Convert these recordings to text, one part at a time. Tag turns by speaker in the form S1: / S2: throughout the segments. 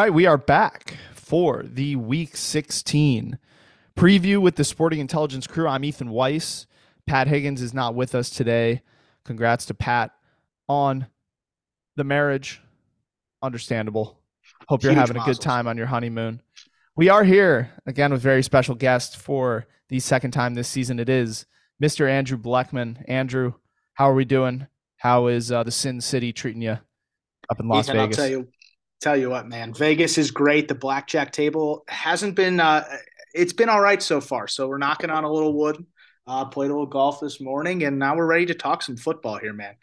S1: Right, we are back for the week 16 preview with the Sporting Intelligence crew. I'm Ethan Weiss. Pat Higgins is not with us today. Congrats to Pat on the marriage. Understandable. Hope you're
S2: Huge
S1: having a good time on your honeymoon. We are here again with very special guest for the second time this season. It is Mr. Andrew Blackman. Andrew, how are we doing? How is uh, the Sin City treating you up in Las
S2: Ethan,
S1: Vegas?
S2: I'll tell you, tell you what, man. Vegas is great. The blackjack table hasn't been. Uh, it's been all right so far. So we're knocking on a little wood. Uh, played a little golf this morning, and now we're ready to talk some football here, man.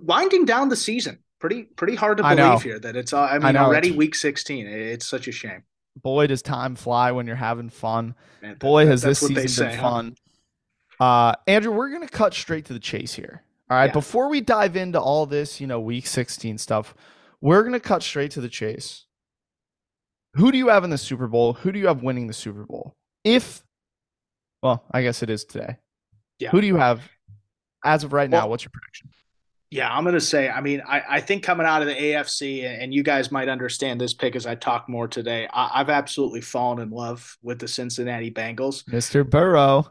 S2: Winding down the season, pretty pretty hard to believe here that it's. Uh, I mean,
S1: know,
S2: already
S1: it's-
S2: week sixteen. It's such a shame.
S1: Boy, does time fly when you're having fun.
S2: Man,
S1: Boy,
S2: that-
S1: has this
S2: that's what they
S1: season been
S2: say, huh?
S1: fun. Uh, Andrew, we're gonna cut straight to the chase here. All right,
S2: Yeah.
S1: before we dive into all this, you know, week 16 stuff, we're gonna cut straight to the chase. Who do you have in the Super Bowl? Who do you have winning the Super Bowl? If, well, I guess it is today.
S2: Yeah.
S1: Who do you have as of right now?
S2: Well-
S1: What's your prediction?
S2: Yeah, I'm going to say, I mean, I, I think coming out of the AFC, and and you guys might understand this pick as I talk more today, I, I've absolutely fallen in love with the Cincinnati Bengals.
S1: Mr. Burrow.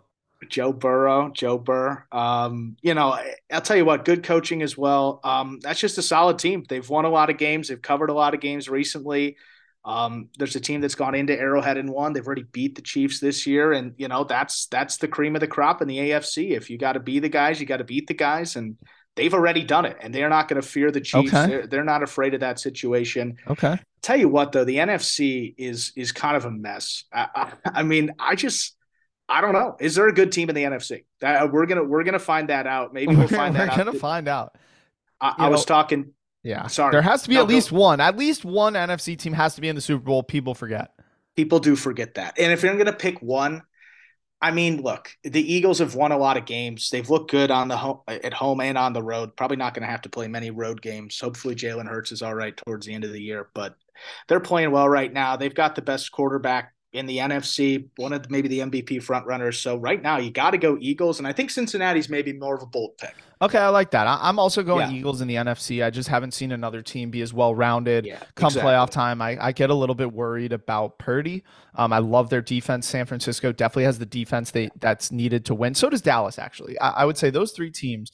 S2: Joe Burrow, Joe Burr. Um, you know, I'll tell you what, good coaching as well. Um, that's just a solid team. They've won a lot of games. They've covered a lot of games recently. Um, there's a team that's gone into Arrowhead and won. They've already beat the Chiefs this year, and you know that's that's the cream of the crop in the AFC. If you got to be the guys, you got to beat the guys, and they've already done it. And they're not going to fear the Chiefs.
S1: Okay.
S2: They're, they're not afraid of that situation.
S1: Okay.
S2: Tell you what, though, the NFC is is kind of a mess. I, I, I mean, I just I don't know. Is there a good team in the NFC? That uh, we're gonna we're gonna find that out. Maybe we'll find
S1: we're
S2: that
S1: gonna
S2: out.
S1: find out.
S2: I, I was talking.
S1: Yeah.
S2: Sorry.
S1: There has to be
S2: No,
S1: at least one. At least one NFC team has to be in the Super Bowl. People forget.
S2: People do forget that. And if you're gonna pick one, I mean, look, the Eagles have won a lot of games. They've looked good on the home at home and on the road. Probably not going to have to play many road games. Hopefully, Jalen Hurts is all right towards the end of the year. But they're playing well right now. They've got the best quarterback in the NFC, one of the, maybe the MVP front runners. So right now, you got to go Eagles, and I think Cincinnati's maybe more of a bold pick.
S1: Okay, I like that. I'm also going
S2: Yeah.
S1: Eagles in the NFC. I just haven't seen another team be as well rounded.
S2: Yeah,
S1: Come
S2: exactly.
S1: playoff time, I, I get a little bit worried about Purdy. Um, I love their defense. San Francisco definitely has the defense they that's needed to win. So does Dallas. Actually, I, I would say those three teams,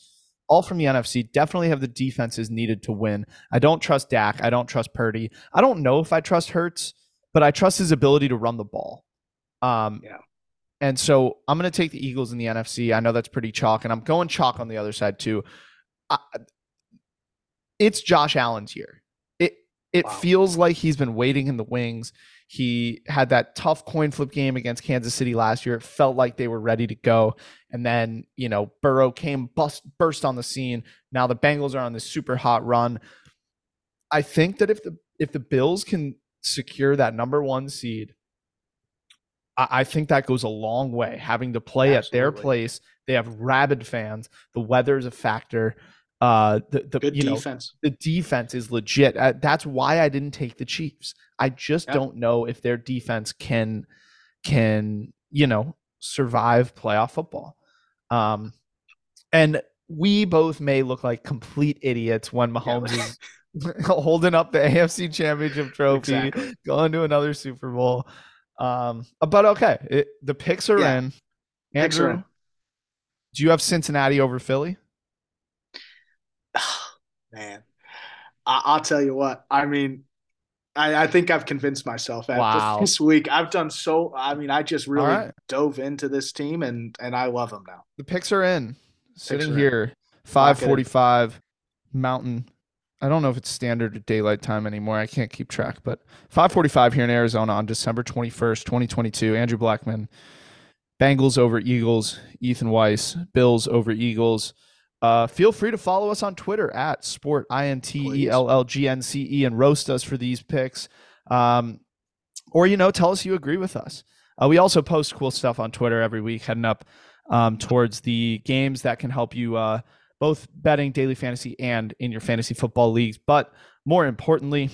S1: all from the NFC, definitely have the defenses needed to win. I don't trust Dak. I don't trust Purdy. I don't know if I trust Hurts, but I trust his ability to run the ball. Um,
S2: Yeah.
S1: And so I'm going to take the Eagles in the NFC. I know that's pretty chalk, and I'm going chalk on the other side too. I, it's Josh Allen's year. It it
S2: Wow.
S1: feels like he's been waiting in the wings. He had that tough coin flip game against Kansas City last year. It felt like they were ready to go, and then you know Burrow came bust burst on the scene. Now the Bengals are on this super hot run. I think that if the if the Bills can secure that number one seed, I, I think that goes a long way. Having to play at their place, they have rabid fans. The weather is a factor. Uh, the the
S2: Good
S1: you know
S2: defense.
S1: the defense is legit. Uh, that's why I didn't take the Chiefs. I just
S2: Yeah.
S1: don't know if their defense can can you know survive playoff football. Um, and we both may look like complete idiots when Mahomes is holding up the AFC Championship trophy,
S2: Exactly.
S1: going to another Super Bowl. Um, but okay, it, the picks are
S2: Yeah.
S1: in.
S2: Picks are
S1: Andrew,
S2: in.
S1: do you have Cincinnati over Philly?
S2: Man, I, I'll tell you what. I mean, I, I think I've convinced myself after
S1: Wow.
S2: this week. I've done so. I mean, I just really
S1: right.
S2: dove into this team, and and I love them now.
S1: The picks are in. Sitting
S2: in.
S1: here, five forty-five, Mountain. I don't know if it's standard daylight time anymore. I can't keep track, but five forty-five here in Arizona on December twenty-first, twenty twenty-two. Andrew Blackman, Bengals over Eagles. Ethan Weiss, Bills over Eagles. Uh, feel free to follow us on Twitter at sport i n t e l l g n c e and roast us for these picks. Um, or you know, tell us you agree with us. Uh, we also post cool stuff on Twitter every week, heading up um, towards the games that can help you uh, both betting daily fantasy and in your fantasy football leagues. But more importantly,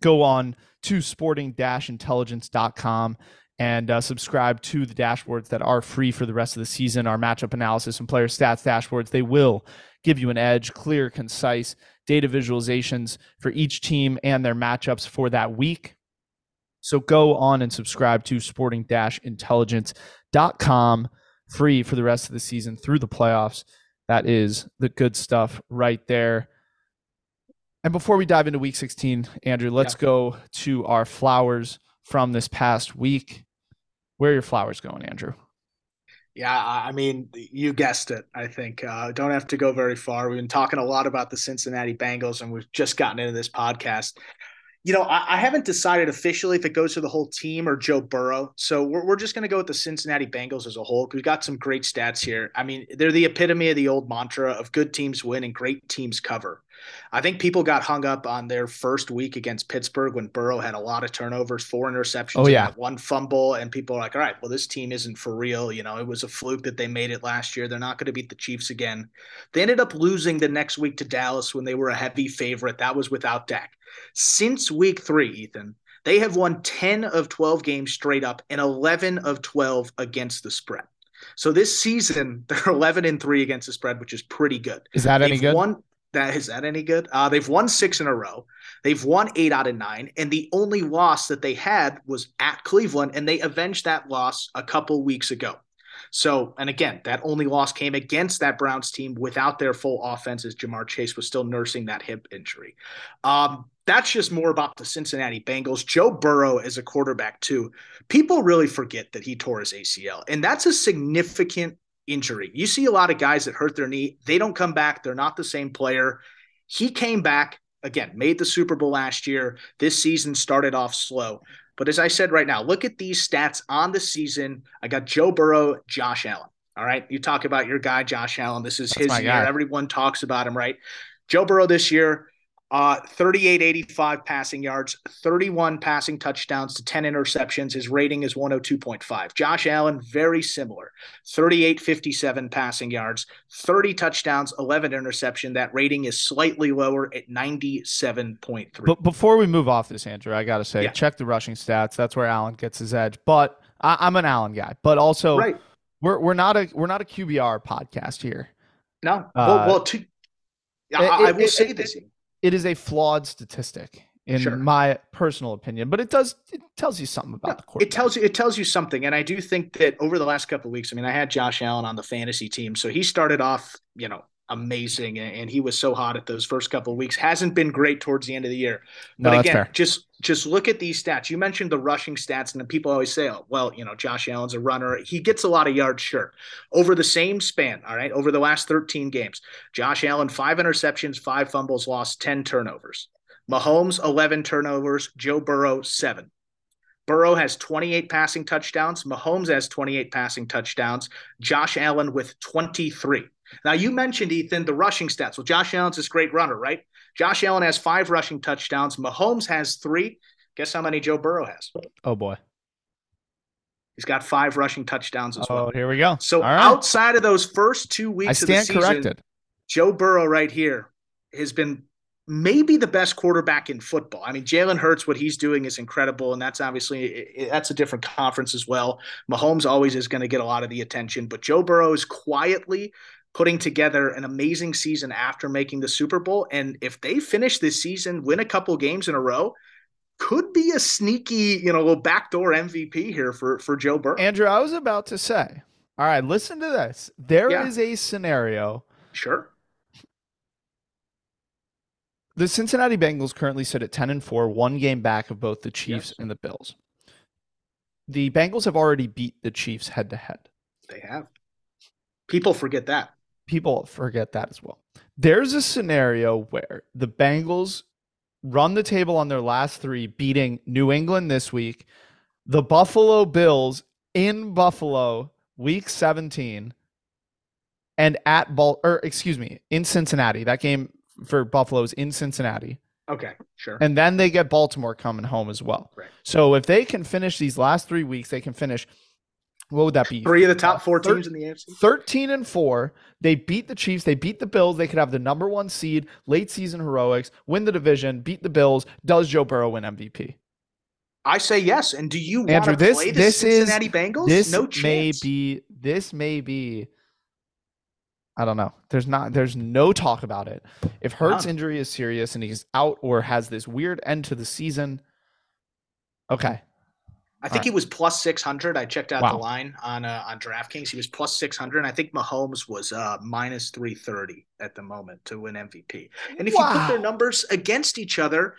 S1: go on to sporting-intelligence.com and uh, subscribe to the dashboards that are free for the rest of the season. Our matchup analysis and player stats dashboards, they will give you an edge, clear, concise data visualizations for each team and their matchups for that week. So go on and subscribe to sporting intelligence.com free for the rest of the season through the playoffs. That is the good stuff right there. And before we dive into week 16, Andrew, let's yeah. go to our flowers from this past week. Where are your flowers going, Andrew?
S2: Yeah, I mean, you guessed it. I think uh, don't have to go very far. We've been talking a lot about the Cincinnati Bengals, and we've just gotten into this podcast. You know, I, I haven't decided officially if it goes to the whole team or Joe Burrow. So we're, we're just going to go with the Cincinnati Bengals as a whole. We've got some great stats here. I mean, they're the epitome of the old mantra of good teams win and great teams cover. I think people got hung up on their first week against Pittsburgh when Burrow had a lot of turnovers, four interceptions,
S1: oh, yeah.
S2: one fumble, and people are like, all right, well, this team isn't for real. You know, it was a fluke that they made it last year. They're not going to beat the Chiefs again. They ended up losing the next week to Dallas when they were a heavy favorite. That was without Dak. Since week three, Ethan, they have won 10 of 12 games straight up and 11 of 12 against the spread. So this season, they're 11 and 3 against the spread, which is pretty good.
S1: Is that
S2: They've
S1: any good?
S2: Won, that is that any good? Uh, they've won six in a row. They've won eight out of nine, and the only loss that they had was at Cleveland, and they avenged that loss a couple weeks ago. So, and again, that only loss came against that Browns team without their full offense, as Ja'Marr Chase was still nursing that hip injury. Um, that's just more about the Cincinnati Bengals. Joe Burrow as a quarterback, too. People really forget that he tore his ACL, and that's a significant injury. You see a lot of guys that hurt their knee, they don't come back, they're not the same player. He came back again, made the Super Bowl last year. This season started off slow. But as I said right now, look at these stats on the season. I got Joe Burrow, Josh Allen. All right. You talk about your guy, Josh Allen. This is That's his year. Guy. Everyone talks about him, right? Joe Burrow this year, uh, 3885 passing yards, 31 passing touchdowns to 10 interceptions. His rating is 102.5. Josh Allen, very similar. 3857 passing yards, 30 touchdowns, 11 interception. That rating is slightly lower at 97.3.
S1: But before we move off this, Andrew, I got to say, yeah. check the rushing stats. That's where Allen gets his edge. But I, am an Allen guy, but also right. we're, we're not a, we're not a QBR podcast here.
S2: No. Uh, well, well, to, I, it, I will it, say it, this
S1: it is a flawed statistic in sure. my personal opinion, but it does it tells you something about the court.
S2: It tells you it tells you something, and I do think that over the last couple of weeks, I mean, I had Josh Allen on the fantasy team, so he started off, you know, amazing, and he was so hot at those first couple of weeks. Hasn't been great towards the end of the year, but no, again, just just look at these stats. You mentioned the rushing stats, and then people always say, "Oh, well, you know, Josh Allen's a runner. He gets a lot of yards, sure." Over the same span, all right, over the last 13 games, Josh Allen five interceptions, five fumbles, lost 10 turnovers. Mahomes 11 turnovers, Joe Burrow seven. Burrow has 28 passing touchdowns. Mahomes has 28 passing touchdowns. Josh Allen with 23. Now, you mentioned, Ethan, the rushing stats. Well, Josh Allen's this great runner, right? Josh Allen has five rushing touchdowns. Mahomes has three. Guess how many Joe Burrow has?
S1: Oh, boy.
S2: He's got five rushing touchdowns as oh, well.
S1: Oh, here we go.
S2: So right. outside of those first two weeks I stand of the season, corrected. Joe Burrow right here has been maybe the best quarterback in football. I mean, Jalen Hurts, what he's doing is incredible, and that's obviously that's a different conference as well. Mahomes always is going to get a lot of the attention, but Joe Burrow is quietly putting together an amazing season after making the Super Bowl. And if they finish this season, win a couple games in a row, could be a sneaky, you know, little backdoor MVP here for for Joe Burrow.
S1: Andrew, I was about to say, all right, listen to this. There yeah. is a scenario.
S2: Sure.
S1: The Cincinnati Bengals currently sit at 10 and 4, one game back of both the Chiefs yes. and the Bills. The Bengals have already beat the Chiefs head to head.
S2: They have. People forget that
S1: people forget that as well. There's a scenario where the Bengals run the table on their last three, beating New England this week, the Buffalo Bills in Buffalo, week 17, and at Ball or excuse me, in Cincinnati. That game for Buffalo is in Cincinnati.
S2: Okay, sure.
S1: And then they get Baltimore coming home as well. Right. So if they can finish these last three weeks, they can finish what would that be?
S2: Three of the top four teams in the AFC.
S1: Thirteen and four. They beat the Chiefs. They beat the Bills. They could have the number one seed, late season heroics, win the division, beat the Bills. Does Joe Burrow win MVP?
S2: I say yes. And do you want
S1: Andrew,
S2: to
S1: this
S2: play the
S1: this
S2: Cincinnati
S1: is
S2: Bengals?
S1: this
S2: no chance.
S1: may be this may be. I don't know. There's not. There's no talk about it. If Hurts' injury is serious and he's out or has this weird end to the season, okay,
S2: I think
S1: All
S2: he was plus six hundred. I checked out
S1: Wow.
S2: the line on uh, on DraftKings. He was plus six hundred. And I think Mahomes was uh, minus three thirty at the moment to win MVP. And if you put their numbers against each other,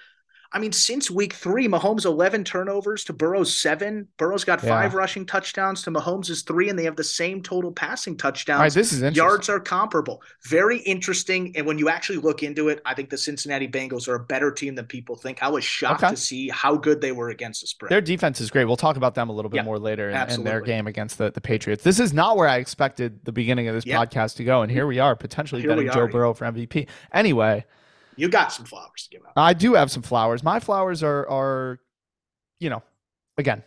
S2: I mean, since week three, Mahomes eleven turnovers to Burrow's seven. Burrow's got five
S1: Yeah.
S2: rushing touchdowns to Mahomes' three, and they have the same total passing touchdowns.
S1: right. This is interesting.
S2: Yards are comparable. Very interesting. And when you actually look into it, I think the Cincinnati Bengals are a better team than people think. I was shocked
S1: Okay.
S2: to see how good they were against the spread.
S1: Their defense is great. We'll talk about them a little bit
S2: Yeah,
S1: more later in, in their game against the, the Patriots. This is not where I expected the beginning of this
S2: Yeah.
S1: podcast to go, and here we are, potentially
S2: Here
S1: betting Joe. Burrow for MVP. Anyway,
S2: You got some flowers to give out.
S1: I do have some flowers. My flowers are are, you know, again, a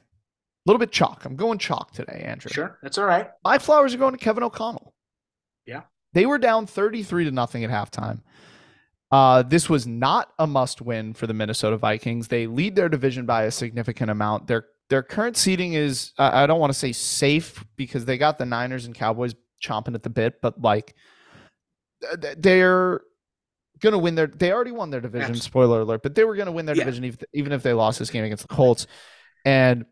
S1: little bit chalk. I'm going chalk today, Andrew.
S2: Sure, that's all right.
S1: My flowers are going to Kevin O'Connell.
S2: Yeah.
S1: They were down 33 to nothing at halftime. Uh, this was not a must win for the Minnesota Vikings. They lead their division by a significant amount. Their their current seating is I I don't want to say safe because they got the Niners and Cowboys chomping at the bit, but like th- they're gonna win their they already won their division, spoiler alert, but they were gonna win their
S2: Yeah.
S1: division if, even if they lost this game against the Colts. And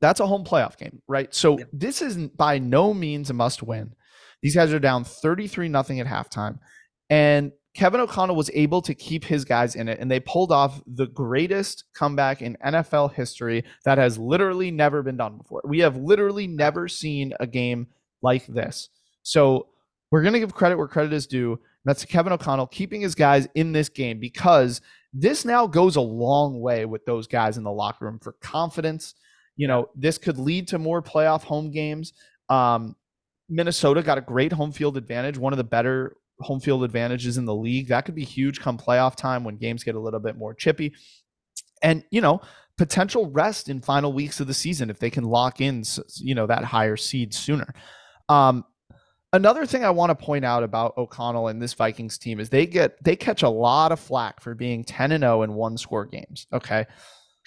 S1: that's a home playoff game, right? So
S2: Yep.
S1: this isn't by no means a must win. These guys are down 33 nothing at halftime. And Kevin O'Connell was able to keep his guys in it, and they pulled off the greatest comeback in NFL history that has literally never been done before. We have literally never seen a game like this. So we're going to give credit where credit is due. That's Kevin O'Connell keeping his guys in this game because this now goes a long way with those guys in the locker room for confidence. You know, this could lead to more playoff home games. Um, Minnesota got a great home field advantage, one of the better home field advantages in the league. That could be huge come playoff time when games get a little bit more chippy. And, you know, potential rest in final weeks of the season if they can lock in, you know, that higher seed sooner. Um, another thing I want to point out about O'Connell and this Vikings team is they get they catch a lot of flack for being 10 and 0 in one score games. Okay.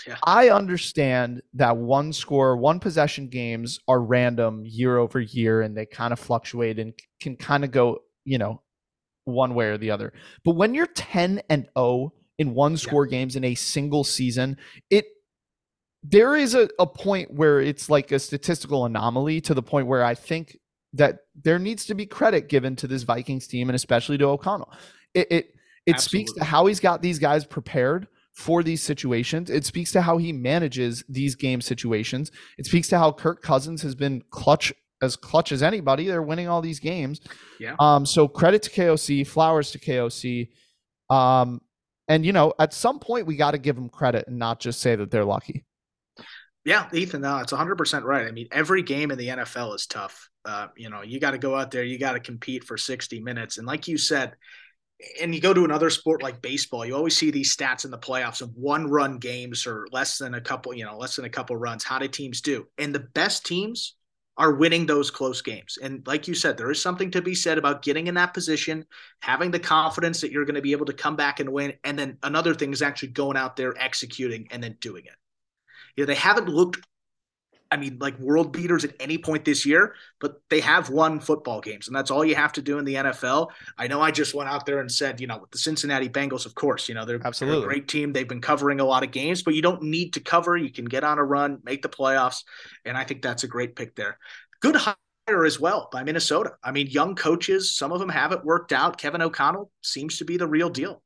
S2: Yeah.
S1: I understand that one score, one possession games are random year over year and they kind of fluctuate and can kind of go, you know, one way or the other. But when you're 10 and 0 in one score games in a single season, it there is a, a point where it's like a statistical anomaly to the point where I think that there needs to be credit given to this Vikings team and especially to O'Connell. It it, it speaks to how he's got these guys prepared for these situations. It speaks to how he manages these game situations. It speaks to how Kirk Cousins has been clutch as clutch as anybody. They're winning all these games.
S2: Yeah.
S1: Um, so credit to KOC, flowers to KOC. Um, and you know, at some point we got to give them credit and not just say that they're lucky.
S2: Yeah, Ethan, no, it's 100% right. I mean, every game in the NFL is tough. Uh, you know, you got to go out there, you got to compete for 60 minutes. And like you said, and you go to another sport like baseball, you always see these stats in the playoffs of one run games or less than a couple, you know, less than a couple runs. How do teams do? And the best teams are winning those close games. And like you said, there is something to be said about getting in that position, having the confidence that you're going to be able to come back and win. And then another thing is actually going out there, executing, and then doing it. You know, they haven't looked, I mean, like world beaters at any point this year, but they have won football games, and that's all you have to do in the NFL. I know I just went out there and said, you know, with the Cincinnati Bengals, of course, you know, they're, they're
S1: Absolutely.
S2: a great team. They've been covering a lot of games, but you don't need to cover. You can get on a run, make the playoffs, and I think that's a great pick there. Good hire as well by Minnesota. I mean, young coaches, some of them haven't worked out. Kevin O'Connell seems to be the real deal.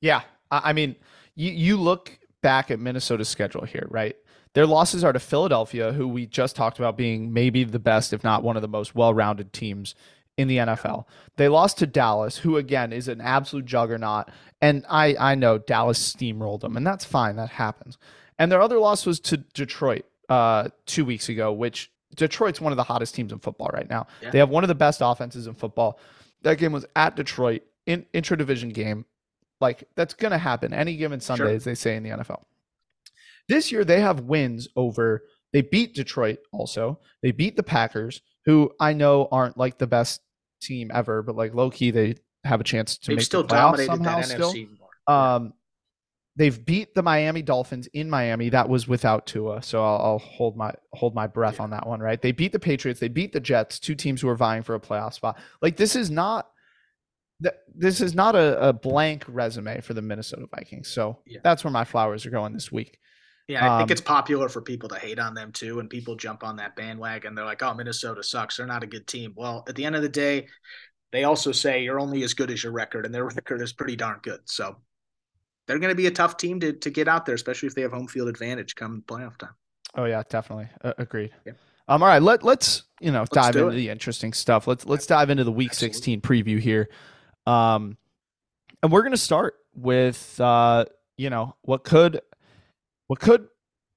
S1: Yeah, I I mean, you you look back at Minnesota's schedule here, right? Their losses are to Philadelphia, who we just talked about being maybe the best, if not one of the most well-rounded teams in the NFL. They lost to Dallas, who again is an absolute juggernaut, and I I know Dallas steamrolled them, and that's fine, that happens. And their other loss was to Detroit uh, two weeks ago, which Detroit's one of the hottest teams in football right now.
S2: Yeah.
S1: They have one of the best offenses in football. That game was at Detroit in intra-division game. Like that's going to happen any given Sunday,
S2: Sure.
S1: as they say in the NFL. This year they have wins over. They beat Detroit also. They beat the Packers, who I know aren't like the best team ever, but like low key they have a chance to
S2: They've
S1: make
S2: still
S1: the playoffs
S2: dominated
S1: somehow.
S2: that
S1: Still,
S2: NFC more.
S1: um, they've beat the Miami Dolphins in Miami. That was without Tua, so I'll, I'll hold my hold my breath yeah. on that one. Right? They beat the Patriots. They beat the Jets, two teams who are vying for a playoff spot. Like this is not this is not a, a blank resume for the Minnesota Vikings. So yeah. that's where my flowers are going this week.
S2: Yeah, I um, think it's popular for people to hate on them too, and people jump on that bandwagon. They're like, "Oh, Minnesota sucks. They're not a good team." Well, at the end of the day, they also say you're only as good as your record, and their record is pretty darn good. So they're going to be a tough team to to get out there, especially if they have home field advantage come playoff time.
S1: Oh yeah, definitely uh, agreed. Yeah. Um, all right, let let's you know let's dive into it. the interesting stuff. Let's let's dive into the Week Absolutely. 16 preview here. Um, and we're going to start with uh, you know what could what could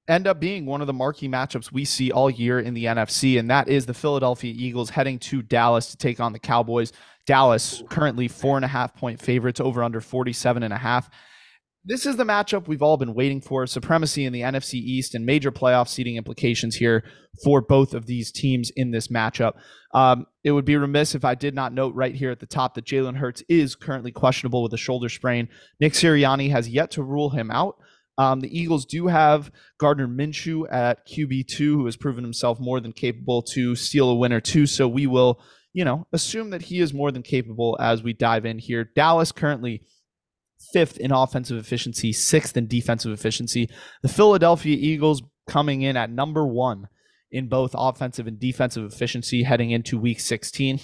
S1: end up being one of the marquee matchups we see all year in the NFC, and that is the Philadelphia Eagles heading to Dallas to take on the Cowboys. Dallas currently four and a half point favorites over under 47 and a half. This is the matchup we've all been waiting for supremacy in the NFC East and major playoff seeding implications here for both of these teams in this matchup. Um, it would be remiss if I did not note right here at the top that Jalen Hurts is currently questionable with a shoulder sprain. Nick Sirianni has yet to rule him out. Um, the Eagles do have Gardner Minshew at QB2, who has proven himself more than capable to steal a win or two. So we will, you know, assume that he is more than capable as we dive in here. Dallas currently fifth in offensive efficiency, sixth in defensive efficiency. The Philadelphia Eagles coming in at number one in both offensive and defensive efficiency heading into week 16.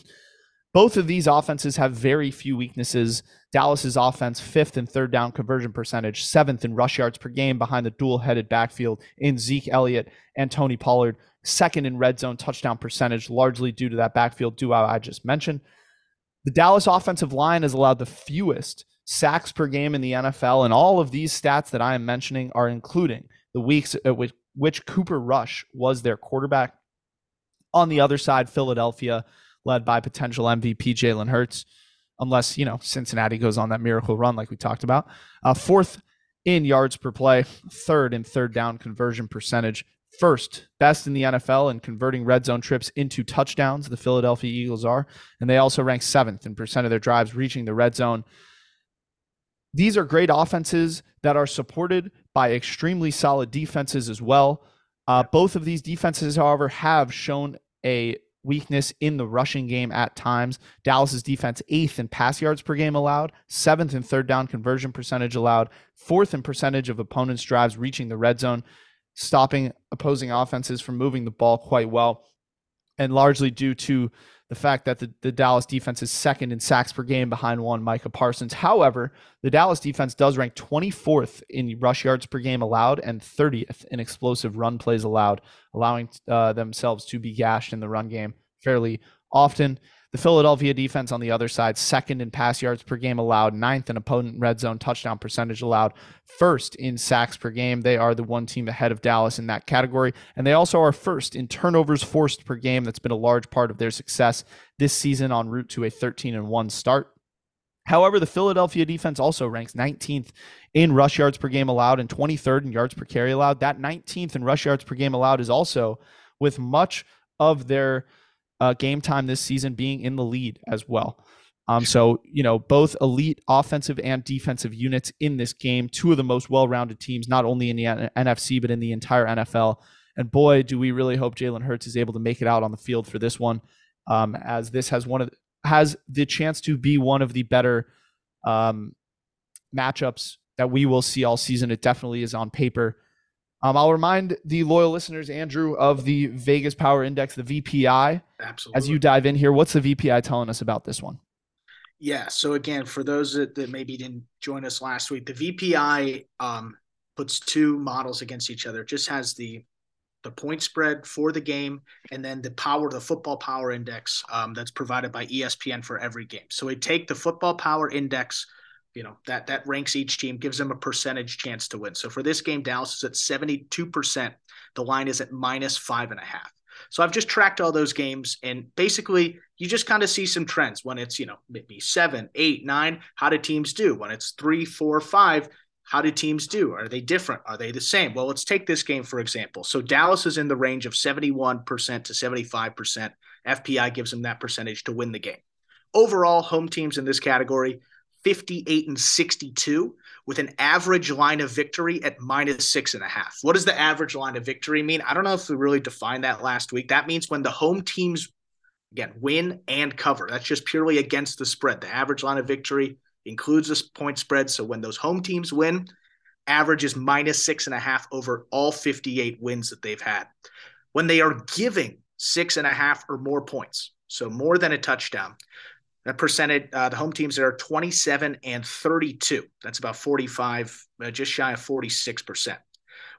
S1: Both of these offenses have very few weaknesses. Dallas's offense, fifth in third down conversion percentage, seventh in rush yards per game behind the dual headed backfield in Zeke Elliott and Tony Pollard, second in red zone touchdown percentage, largely due to that backfield duo I just mentioned. The Dallas offensive line has allowed the fewest sacks per game in the NFL, and all of these stats that I am mentioning are including the weeks at which, which Cooper Rush was their quarterback. On the other side, Philadelphia, led by potential MVP Jalen Hurts, unless you know Cincinnati goes on that miracle run like we talked about. Uh, fourth in yards per play, third in third down conversion percentage, first best in the NFL in converting red zone trips into touchdowns. The Philadelphia Eagles are, and they also rank seventh in percent of their drives reaching the red zone. These are great offenses that are supported by extremely solid defenses as well. Uh, both of these defenses, however, have shown a weakness in the rushing game at times. Dallas's defense eighth in pass yards per game allowed, seventh in third down conversion percentage allowed, fourth in percentage of opponents' drives reaching the red zone, stopping opposing offenses from moving the ball quite well, and largely due to the fact that the, the Dallas defense is second in sacks per game behind one Micah Parsons. However, the Dallas defense does rank 24th in rush yards per game allowed and 30th in explosive run plays allowed, allowing uh, themselves to be gashed in the run game fairly often. The Philadelphia defense on the other side, second in pass yards per game allowed, ninth in opponent red zone touchdown percentage allowed, first in sacks per game. They are the one team ahead of Dallas in that category. And they also are first in turnovers forced per game. That's been a large part of their success this season en route to a 13 and 1 start. However, the Philadelphia defense also ranks 19th in rush yards per game allowed and 23rd in yards per carry allowed. That 19th in rush yards per game allowed is also with much of their uh, game time this season being in the lead as well. Um, so, you know, both elite offensive and defensive units in this game, two of the most well rounded teams, not only in the N- NFC, but in the entire NFL. And boy, do we really hope Jalen Hurts is able to make it out on the field for this one, um, as this has one of has the chance to be one of the better um, matchups that we will see all season. It definitely is on paper. Um, I'll remind the loyal listeners, Andrew, of the Vegas Power Index, the VPI.
S2: Absolutely.
S1: As you dive in here, what's the VPI telling us about this one?
S2: Yeah. So again, for those that, that maybe didn't join us last week, the VPI um, puts two models against each other. It just has the the point spread for the game and then the power, the football power index um, that's provided by ESPN for every game. So we take the football power index you know that that ranks each team gives them a percentage chance to win. So for this game dallas is at 72% the line is at minus five and a half. So i've just tracked all those games and basically you just kind of see some trends. When it's you know maybe seven eight nine how do teams do? When it's three four five how do teams do? Are they different? Are they the same? Well let's take this game for example. So dallas is in the range of 71% to 75% fpi gives them that percentage to win the game. Overall home teams in this category 58 and 62 with an average line of victory at minus six and a half. What does the average line of victory mean? I don't know if we really defined that last week. That means when the home teams again win and cover. That's just purely against the spread. The average line of victory includes this point spread. So when those home teams win, average is minus six and a half over all 58 wins that they've had. When they are giving six and a half or more points, so more than a touchdown, that percentage, uh, the home teams are 27 and 32. That's about 45, uh, just shy of 46%.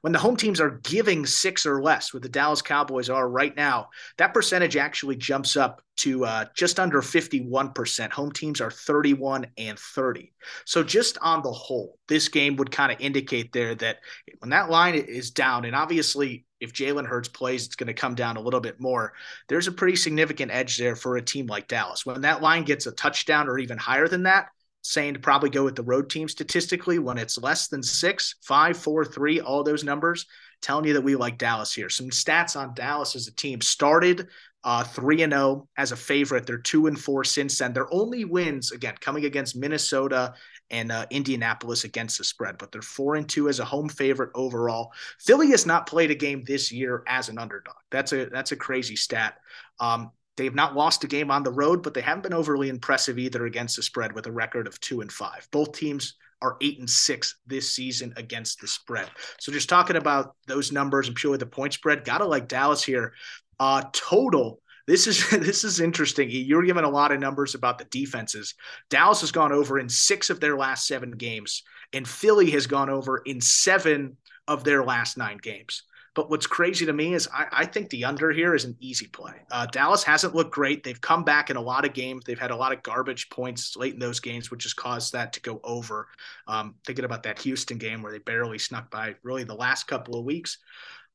S2: When the home teams are giving six or less, what the Dallas Cowboys are right now, that percentage actually jumps up to uh, just under 51%. Home teams are 31 and 30. So, just on the whole, this game would kind of indicate there that when that line is down, and obviously if Jalen Hurts plays, it's going to come down a little bit more. There's a pretty significant edge there for a team like Dallas. When that line gets a touchdown or even higher than that, saying to probably go with the road team statistically when it's less than six, five, four, three, all those numbers, telling you that we like Dallas here. Some stats on Dallas as a team started uh, three and zero oh as a favorite. They're two and four since then. Their only wins again coming against Minnesota and uh, Indianapolis against the spread, but they're four and two as a home favorite overall. Philly has not played a game this year as an underdog. That's a that's a crazy stat. Um, They've not lost a game on the road, but they haven't been overly impressive either against the spread with a record of two and five. Both teams are eight and six this season against the spread. So just talking about those numbers and purely the point spread, gotta like Dallas here. Uh, total. This is this is interesting. You're giving a lot of numbers about the defenses. Dallas has gone over in six of their last seven games, and Philly has gone over in seven of their last nine games. But what's crazy to me is I, I think the under here is an easy play. Uh, Dallas hasn't looked great. They've come back in a lot of games. They've had a lot of garbage points late in those games, which has caused that to go over. Um, thinking about that Houston game where they barely snuck by really the last couple of weeks.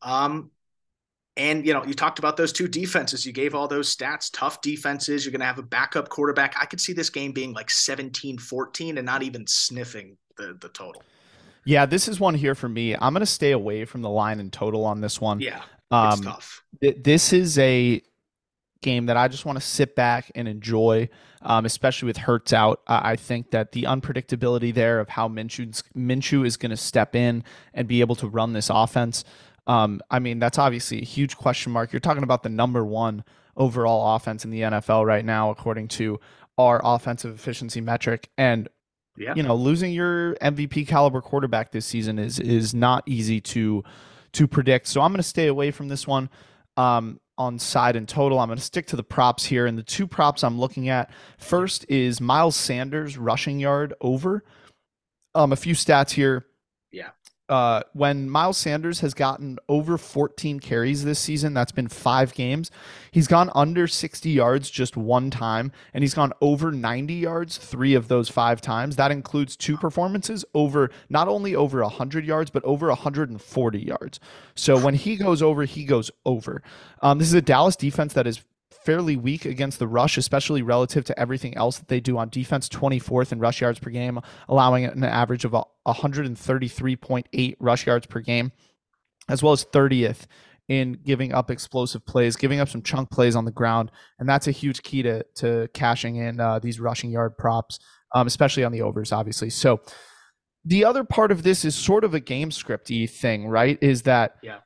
S2: Um, and you know, you talked about those two defenses. You gave all those stats, tough defenses. You're going to have a backup quarterback. I could see this game being like 17-14 and not even sniffing the the total.
S1: Yeah, this is one here for me. I'm going to stay away from the line and total on this one.
S2: Yeah, um, tough.
S1: Th- this is a game that I just want to sit back and enjoy, um, especially with Hurts out. Uh, I think that the unpredictability there of how Minshew Minshew is going to step in and be able to run this offense. Um, I mean, that's obviously a huge question mark. You're talking about the number one overall offense in the NFL right now, according to our offensive efficiency metric. And yeah. you know, losing your MVP caliber quarterback this season is is not easy to to predict. So I'm going to stay away from this one. Um, on side and total. I'm going to stick to the props here. And the two props I'm looking at first is Miles Sanders rushing yard over. Um, a few stats here. Uh, when Miles Sanders has gotten over 14 carries this season, that's been five games. He's gone under 60 yards just one time, and he's gone over 90 yards three of those five times. That includes two performances over not only over 100 yards, but over 140 yards. So when he goes over, he goes over. Um, this is a Dallas defense that is fairly weak against the rush, especially relative to everything else that they do on defense. 24th in rush yards per game, allowing an average of 133.8 rush yards per game, as well as 30th in giving up explosive plays, giving up some chunk plays on the ground, and that's a huge key to to cashing in uh, these rushing yard props, um, especially on the overs, obviously. So. The other part of this is sort of a game scripty thing, right? Is that
S2: yeah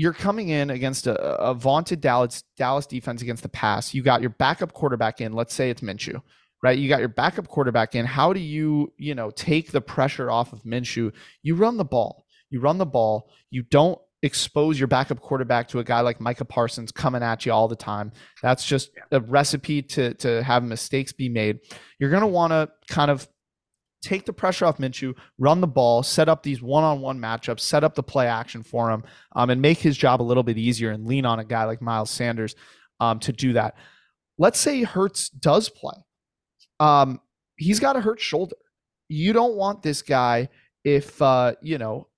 S1: you're coming in against a, a, vaunted Dallas Dallas defense against the pass. You got your backup quarterback in. Let's say it's Minshew, right? You got your backup quarterback in. How do you, you know, take the pressure off of Minshew? You run the ball. You run the ball. You don't expose your backup quarterback to a guy like Micah Parsons coming at you all the time. That's just a recipe to to have mistakes be made. You're going to want to kind of take the pressure off Minshew, run the ball, set up these one-on-one matchups, set up the play action for him, um, and make his job a little bit easier and lean on a guy like Miles Sanders um, to do that. Let's say Hurts does play. Um, he's got a hurt shoulder. You don't want this guy if uh, you know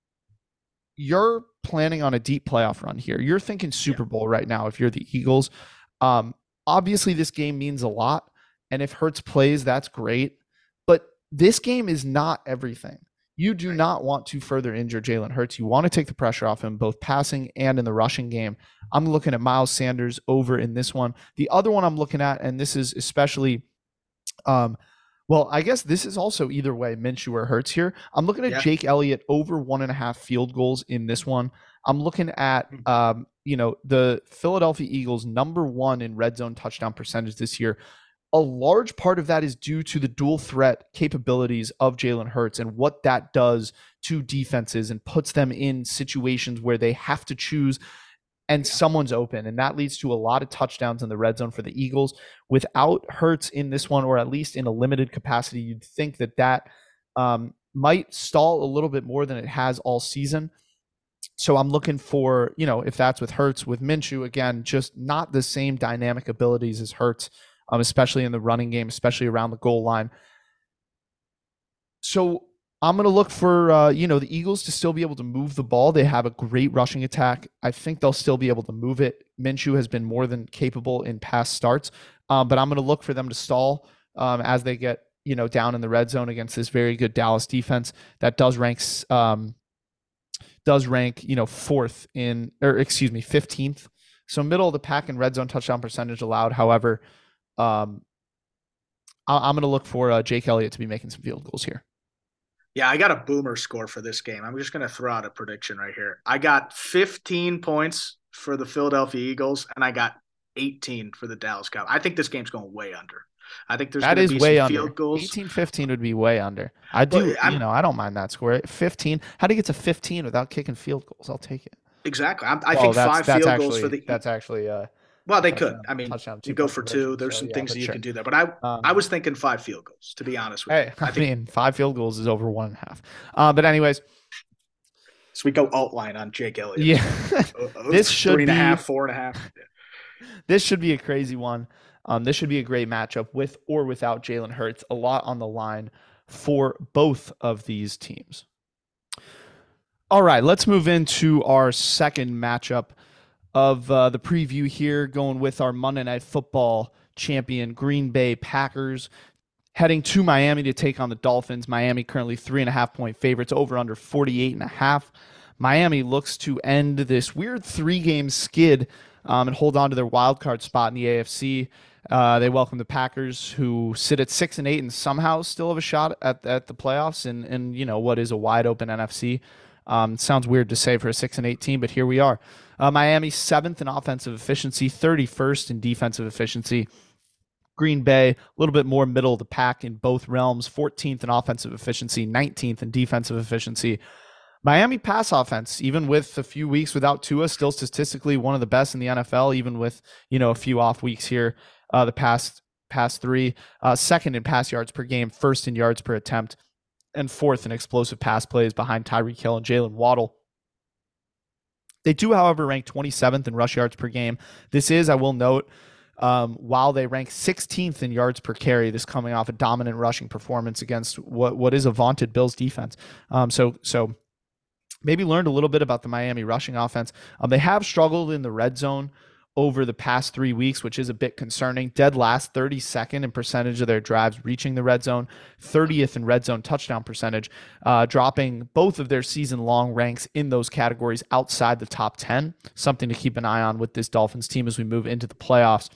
S1: you're planning on a deep playoff run here. You're thinking Super Bowl right now if you're the Eagles. Um, obviously, this game means a lot, and if Hurts plays, that's great this game is not everything. You do not want to further injure Jalen Hurts. You want to take the pressure off him, both passing and in the rushing game. I'm looking at Miles Sanders over in this one. The other one I'm looking at, and this is especially um, Well, I guess this is also either way, Minshew or Hurts here. I'm looking at
S2: Yeah.
S1: Jake Elliott over one and a half field goals in this one. I'm looking at,
S2: Mhm.
S1: um, you know, the Philadelphia Eagles number one in red zone touchdown percentage this year. A large part of that is due to the dual threat capabilities of Jalen Hurts and what that does to defenses and puts them in situations where they have to choose and
S2: Yeah.
S1: someone's open. And that leads to a lot of touchdowns in the red zone for the Eagles. Without Hurts in this one, or at least in a limited capacity, you'd think that that um, might stall a little bit more than it has all season. So I'm looking for, you know, if that's with Hurts, with Minshew, again, just not the same dynamic abilities as Hurts, um, especially in the running game, especially around the goal line. So I'm going to look for, uh, you know, the Eagles to still be able to move the ball. They have a great rushing attack. I think they'll still be able to move it. Minshew has been more than capable in past starts, um, but I'm going to look for them to stall um, as they get, you know, down in the red zone against this very good Dallas defense that does ranks um, does rank, you know, fourth in, or excuse me, 15th. So middle of the pack in red zone touchdown percentage allowed. However, um, I- I'm going to look for uh, Jake Elliott to be making some field goals here.
S2: Yeah, I got a boomer score for this game. I'm just going to throw out a prediction right here. I got 15 points for the Philadelphia Eagles, and I got 18 for the Dallas Cowboys. I think this game's going way under. I think there's
S1: That
S2: going
S1: is
S2: be
S1: way under.
S2: field goals.
S1: 18 15 would be way under. I do,
S2: I'm-
S1: you know, I don't mind that score. 15. How do you get to 15 without kicking field goals? I'll take it.
S2: Exactly. I'm, I think
S1: that's,
S2: five
S1: that's
S2: field
S1: actually,
S2: goals for the.
S1: That's actually, uh,
S2: well, they
S1: touchdown-
S2: could. I mean,
S1: touchdown,
S2: you go for two. There's
S1: so
S2: some
S1: yeah,
S2: things that you
S1: sure.
S2: can do there, but I
S1: Um,
S2: I was thinking five field goals to be honest with
S1: Hey,
S2: you.
S1: I,
S2: I think
S1: mean, five field goals is over one and a half. Uh, but anyways,
S2: so. We go alt outline on Jake Elliott.
S1: yeah,
S2: Uh, uh,
S1: This should
S2: three and a
S1: be-
S2: half, four and a half.
S1: this should be a crazy one. Um, this should be a great matchup with or without Jalen Hurts. A lot on the line for both of these teams. All right, let's move into our second matchup of uh, the preview here, going with our Monday Night Football champion Green Bay Packers heading to Miami to take on the Dolphins. Miami currently three and a half point favorites, over under 48 and a half. Miami looks to end this weird three game skid um, and hold on to their wild card spot in the AFC. Uh, they welcome the Packers, who sit at six and eight and somehow still have a shot at, at the playoffs and, in you know what is a wide open NFC. Um, sounds weird to say for a six and eight team, but here we are. Uh, Miami seventh in offensive efficiency, thirty first in defensive efficiency. Green Bay, a little bit more middle of the pack in both realms, 14th in offensive efficiency, 19th in defensive efficiency. Miami pass offense, even with a few weeks without Tua, still statistically one of the best in the NFL, even with you know a few off weeks here. Uh, the past past three, uh, second in pass yards per game, first in yards per attempt, and fourth in explosive pass plays behind Tyreek Hill and Jaylen Waddle. They do, however, rank 27th in rush yards per game. This is, I will note, um, while they rank 16th in yards per carry, this coming off a dominant rushing performance against what what is a vaunted Bills defense. Um, so so maybe learned a little bit about the Miami rushing offense. Um, they have struggled in the red zone over the past three weeks, which is a bit concerning. Dead last 32nd in percentage of their drives reaching the red zone, 30th in red zone touchdown percentage, uh, dropping both of their season long ranks in those categories outside the top 10. Something to keep an eye on with this Dolphins team as we move into the playoffs.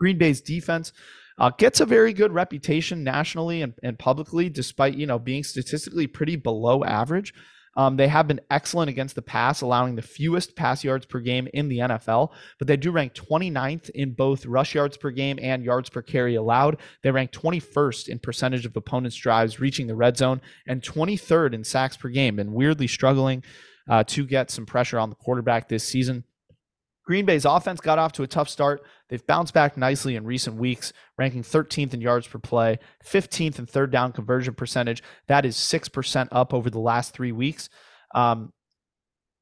S1: Green Bay's defense uh, gets a very good reputation nationally and, and publicly, despite you know being statistically pretty below average. Um, they have been excellent against the pass, allowing the fewest pass yards per game in the NFL, but they do rank 29th in both rush yards per game and yards per carry allowed. They rank 21st in percentage of opponents' drives reaching the red zone and 23rd in sacks per game, and weirdly struggling uh, to get some pressure on the quarterback this season. Green Bay's offense got off to a tough start. They've bounced back nicely in recent weeks, ranking 13th in yards per play, 15th in third down conversion percentage. That is 6% up over the last three weeks. Um,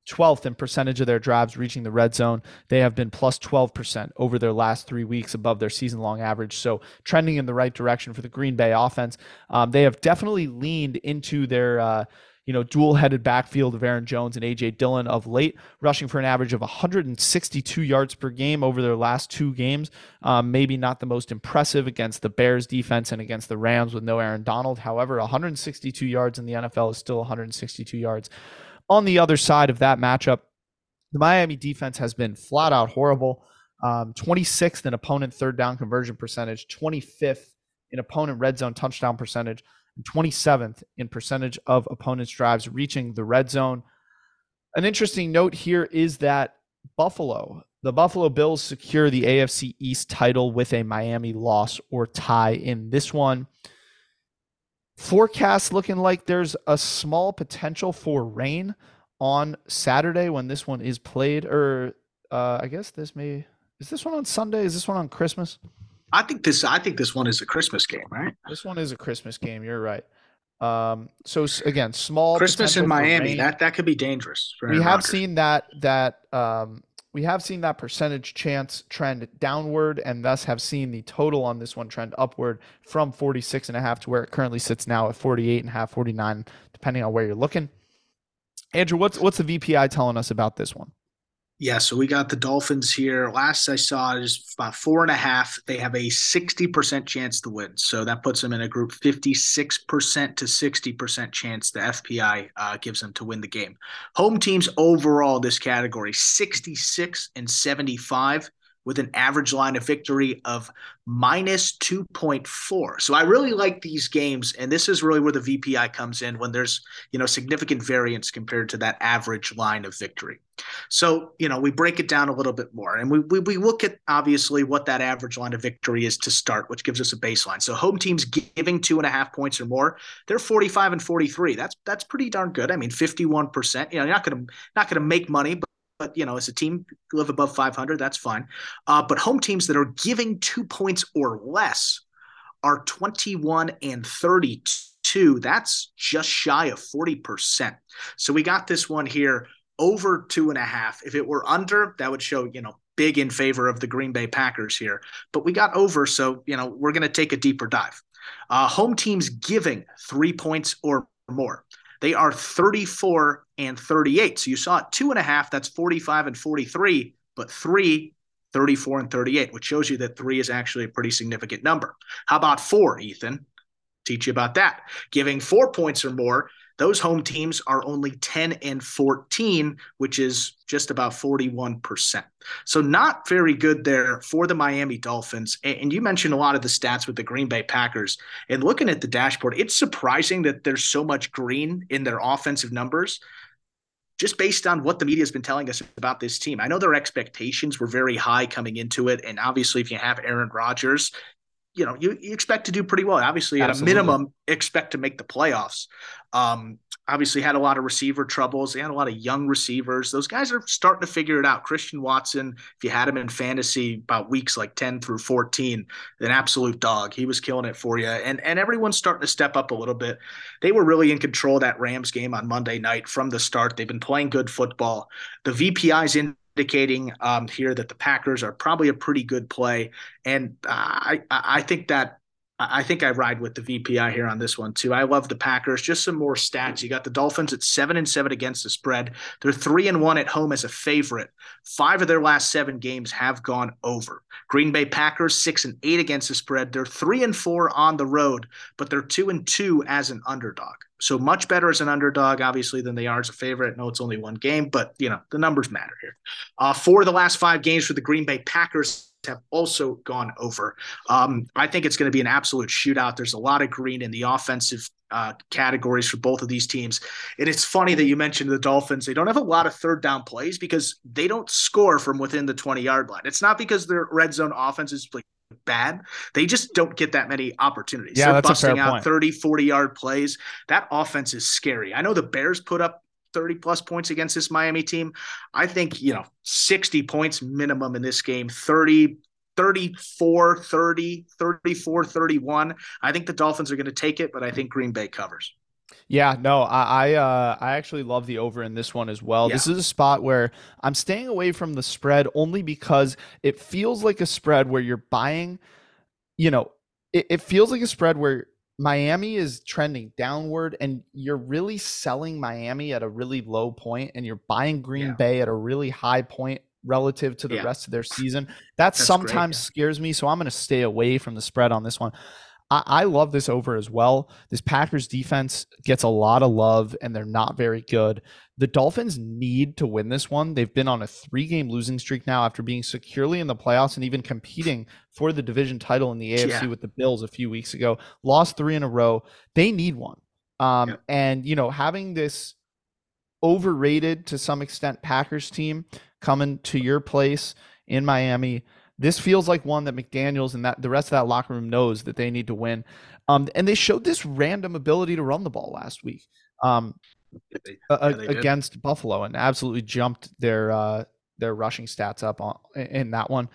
S1: 12th in percentage of their drives reaching the red zone. They have been plus 12% over their last three weeks above their season long average. So trending in the right direction for the Green Bay offense. Um, they have definitely leaned into their. Uh, you know, dual headed backfield of Aaron Jones and AJ Dillon of late, rushing for an average of 162 yards per game over their last two games. Um, maybe not the most impressive against the Bears defense and against the Rams with no Aaron Donald. However, 162 yards in the NFL is still 162 yards. On the other side of that matchup, the Miami defense has been flat out horrible. Um, 26th in opponent third down conversion percentage, 25th in opponent red zone touchdown percentage, 27th in percentage of opponents' drives reaching the red zone. An interesting note here is that Buffalo, the Buffalo Bills secure the AFC East title with a Miami loss or tie in this one. Forecast looking like there's a small potential for rain on Saturday when this one is played, or uh, I guess this may is this one on Sunday? Is this one on Christmas?
S2: I think this. I think this one is a Christmas game, right?
S1: This one is a Christmas game. You're right. Um, so again, small
S2: Christmas in Miami. That that could be dangerous.
S1: we have Rodgers. seen that that um, we have seen that percentage chance trend downward and thus have seen the total on this one trend upward from 46 and a half to where it currently sits now at 48 and a half 49 depending on where you're looking andrew what's what's the vpi telling us about this one
S2: yeah, so we got the Dolphins here. Last I saw is about four and a half. They have a 60% chance to win. So that puts them in a group 56% to 60% chance the FPI uh, gives them to win the game. Home teams overall, this category 66 and 75 with an average line of victory of minus 2.4. So I really like these games and this is really where the VPI comes in when there's, you know, significant variance compared to that average line of victory. So, you know, we break it down a little bit more and we, we, we look at obviously what that average line of victory is to start, which gives us a baseline. So home teams giving two and a half points or more, they're 45 and 43. That's, that's pretty darn good. I mean, 51%, you know, you're not to, not to make money, but but you know, as a team live above 500, that's fine. Uh, but home teams that are giving two points or less are 21 and 32. That's just shy of 40%. So we got this one here over two and a half. If it were under, that would show, you know, big in favor of the Green Bay Packers here. But we got over, so, you know, we're going to take a deeper dive. Uh, home teams giving three points or more. They are 34 and 38. So you saw it two and a half, that's 45 and 43, but three, 34 and 38, which shows you that three is actually a pretty significant number. How about four, Ethan? Teach you about that. Giving four points or more, those home teams are only 10 and 14, which is just about 41%. So, not very good there for the Miami Dolphins. And you mentioned a lot of the stats with the Green Bay Packers. And looking at the dashboard, it's surprising that there's so much green in their offensive numbers just based on what the media has been telling us about this team. I know their expectations were very high coming into it. And obviously, if you have Aaron Rodgers, you know, you, you expect to do pretty well. Obviously, at Absolutely. a minimum, expect to make the playoffs. Um, obviously, had a lot of receiver troubles. They had a lot of young receivers. Those guys are starting to figure it out. Christian Watson, if you had him in fantasy about weeks like 10 through 14, an absolute dog. He was killing it for you. And, and everyone's starting to step up a little bit. They were really in control of that Rams game on Monday night from the start. They've been playing good football. The VPI's in indicating um, here that the Packers are probably a pretty good play, and I I think that I think I ride with the VPI here on this one too. I love the Packers. Just some more stats. You got the Dolphins at seven and seven against the spread. They're three and one at home as a favorite. Five of their last seven games have gone over. Green Bay Packers six and eight against the spread. They're three and four on the road, but they're two and two as an underdog. So much better as an underdog, obviously, than they are as a favorite. No, it's only one game, but you know the numbers matter here. Uh, four of the last five games for the Green Bay Packers have also gone over. Um, I think it's going to be an absolute shootout. There's a lot of green in the offensive uh, categories for both of these teams. And it's funny that you mentioned the Dolphins. They don't have a lot of third down plays because they don't score from within the 20 yard line. It's not because their red zone offense is like bad. They just don't get that many opportunities.
S1: Yeah,
S2: They're
S1: that's
S2: busting
S1: out
S2: point. 30, 40 yard plays. That offense is scary. I know the Bears put up 30 plus points against this Miami team. I think, you know, 60 points minimum in this game, 30, 34, 30, 34, 31. I think the Dolphins are going to take it, but I think Green Bay covers.
S1: Yeah, no, I I, uh, I actually love the over in this one as well. Yeah. This is a spot where I'm staying away from the spread only because it feels like a spread where you're buying, you know, it, it feels like a spread where Miami is trending downward and you're really selling Miami at a really low point and you're buying Green yeah. Bay at a really high point relative to the yeah. rest of their season. That That's sometimes great, yeah. scares me, so I'm going to stay away from the spread on this one. I, I love this over as well. This Packers defense gets a lot of love, and they're not very good. The Dolphins need to win this one. They've been on a three game losing streak now after being securely in the playoffs and even competing for the division title in the AFC yeah. with the Bills a few weeks ago. Lost three in a row. They need one. Um, yeah. And, you know, having this overrated to some extent Packers team coming to your place in Miami. This feels like one that McDaniels and that the rest of that locker room knows that they need to win. Um, and they showed this random ability to run the ball last week um, yeah, against Buffalo and absolutely jumped their uh, their rushing stats up on, in that one.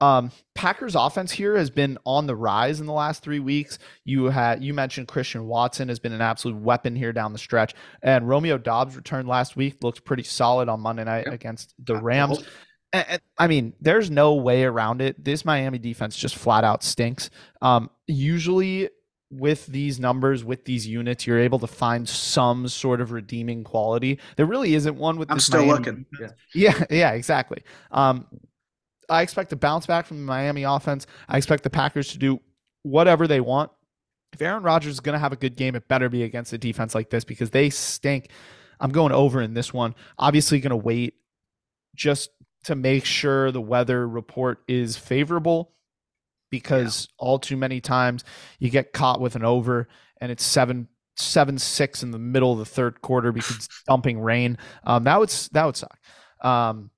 S1: Um, Packers offense here has been on the rise in the last three weeks. You had you mentioned Christian Watson has been an absolute weapon here down the stretch, and Romeo Doubs returned last week, looked pretty solid on Monday night yep. against the Rams. And, I mean, there's no way around it. This Miami defense just flat out stinks. Um, usually, with these numbers, with these units, you're able to find some sort of redeeming quality. There really isn't one with.
S2: I'm still
S1: Miami
S2: looking.
S1: Yeah. yeah, yeah, exactly. Um, I expect to bounce back from the Miami offense. I expect the Packers to do whatever they want. If Aaron Rodgers is going to have a good game, it better be against a defense like this because they stink. I'm going over in this one. Obviously, going to wait just to make sure the weather report is favorable because yeah. all too many times you get caught with an over and it's seven seven six in the middle of the third quarter because it's dumping rain. Um, that would that would suck. Um,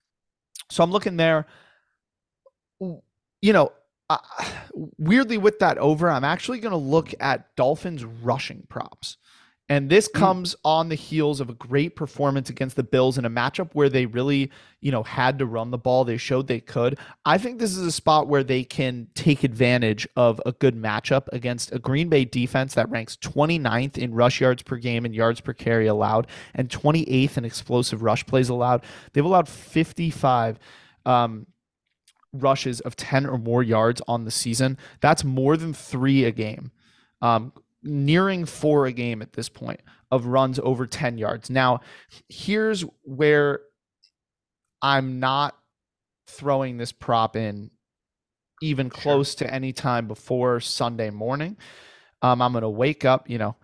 S1: so I'm looking there you know, uh, weirdly with that over, I'm actually going to look at Dolphins rushing props. And this hmm. comes mm. on the heels of a great performance against the Bills in a matchup where they really, you know, had to run the ball. They showed they could. I think this is a spot where they can take advantage of a good matchup against a Green Bay defense that ranks 29th in rush yards per game and yards per carry allowed and 28th in explosive rush plays allowed. They've allowed 55 um, rushes of 10 or more yards on the season. That's more than three a game, um, nearing four a game at this point of runs over 10 yards. Now, here's where I'm not throwing this prop in even close to any time before Sunday morning. Um, I'm going to wake up, you know,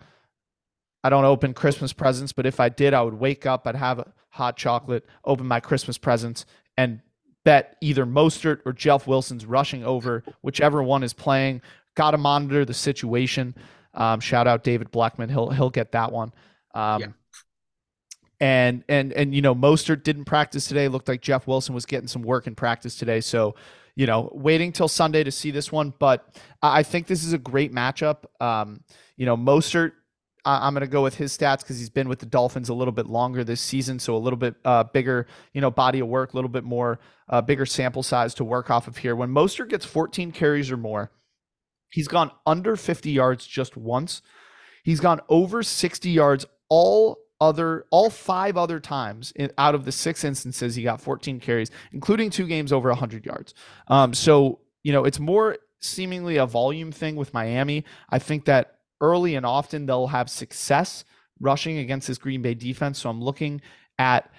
S1: I don't open Christmas presents, but if I did, I would wake up, I'd have a hot chocolate, open my Christmas presents, and bet either Mostert or Jeff Wilson's rushing over, whichever one is playing. Got to monitor the situation. Um, shout out David Blackman. He'll he'll get that one. Um, yeah. And and and you know Mostert didn't practice today. Looked like Jeff Wilson was getting some work in practice today. So you know waiting till Sunday to see this one. But I think this is a great matchup. Um, you know Mostert I'm going to go with his stats because he's been with the Dolphins a little bit longer this season, so a little bit uh, bigger, you know, body of work, a little bit more uh, bigger sample size to work off of here. When Mostert gets 14 carries or more, he's gone under 50 yards just once. He's gone over 60 yards all other all five other times in, out of the six instances he got 14 carries, including two games over 100 yards. Um, so you know, it's more seemingly a volume thing with Miami. I think that early and often they'll have success rushing against this Green Bay defense. So I'm looking at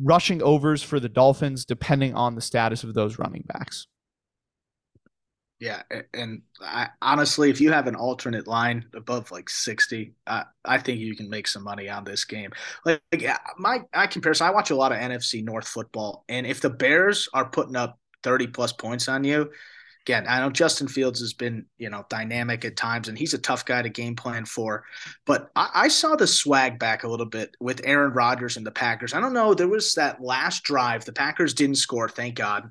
S1: rushing overs for the Dolphins depending on the status of those running backs.
S2: Yeah, and I, honestly, if you have an alternate line above like sixty, I, I think you can make some money on this game. Like, like my I comparison, I watch a lot of NFC North football, and if the Bears are putting up thirty plus points on you, again, I know Justin Fields has been, you know, dynamic at times, and he's a tough guy to game plan for. But I, I, saw the swag back a little bit with Aaron Rodgers and the Packers. I don't know. There was that last drive. The Packers didn't score, thank God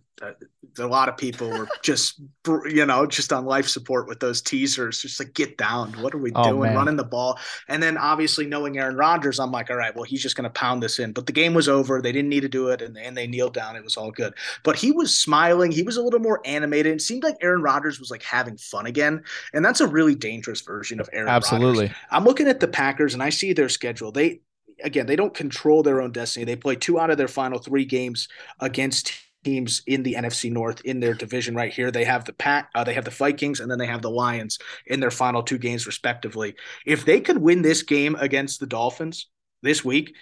S2: a lot of people were just you know just on life support with those teasers just like get down what are we oh, doing? man. running the ball. And then obviously knowing aaron rodgers i'm like all right well he's just going to pound this in. But the game was over. They didn't need to do it and, and they kneeled down. It was all good. But he was smiling. He was a little more animated. It seemed like aaron rodgers was like having fun again. And that's a really dangerous version of aaron
S1: absolutely.
S2: Rodgers. i'm looking at the packers and i see their schedule. They again they don't control their own destiny. They play two out of their final three games against teams in the NFC North in their division right here. They have the Pack, uh, they have the Vikings, and then they have the Lions in their final two games respectively. If they could win this game against the Dolphins this week,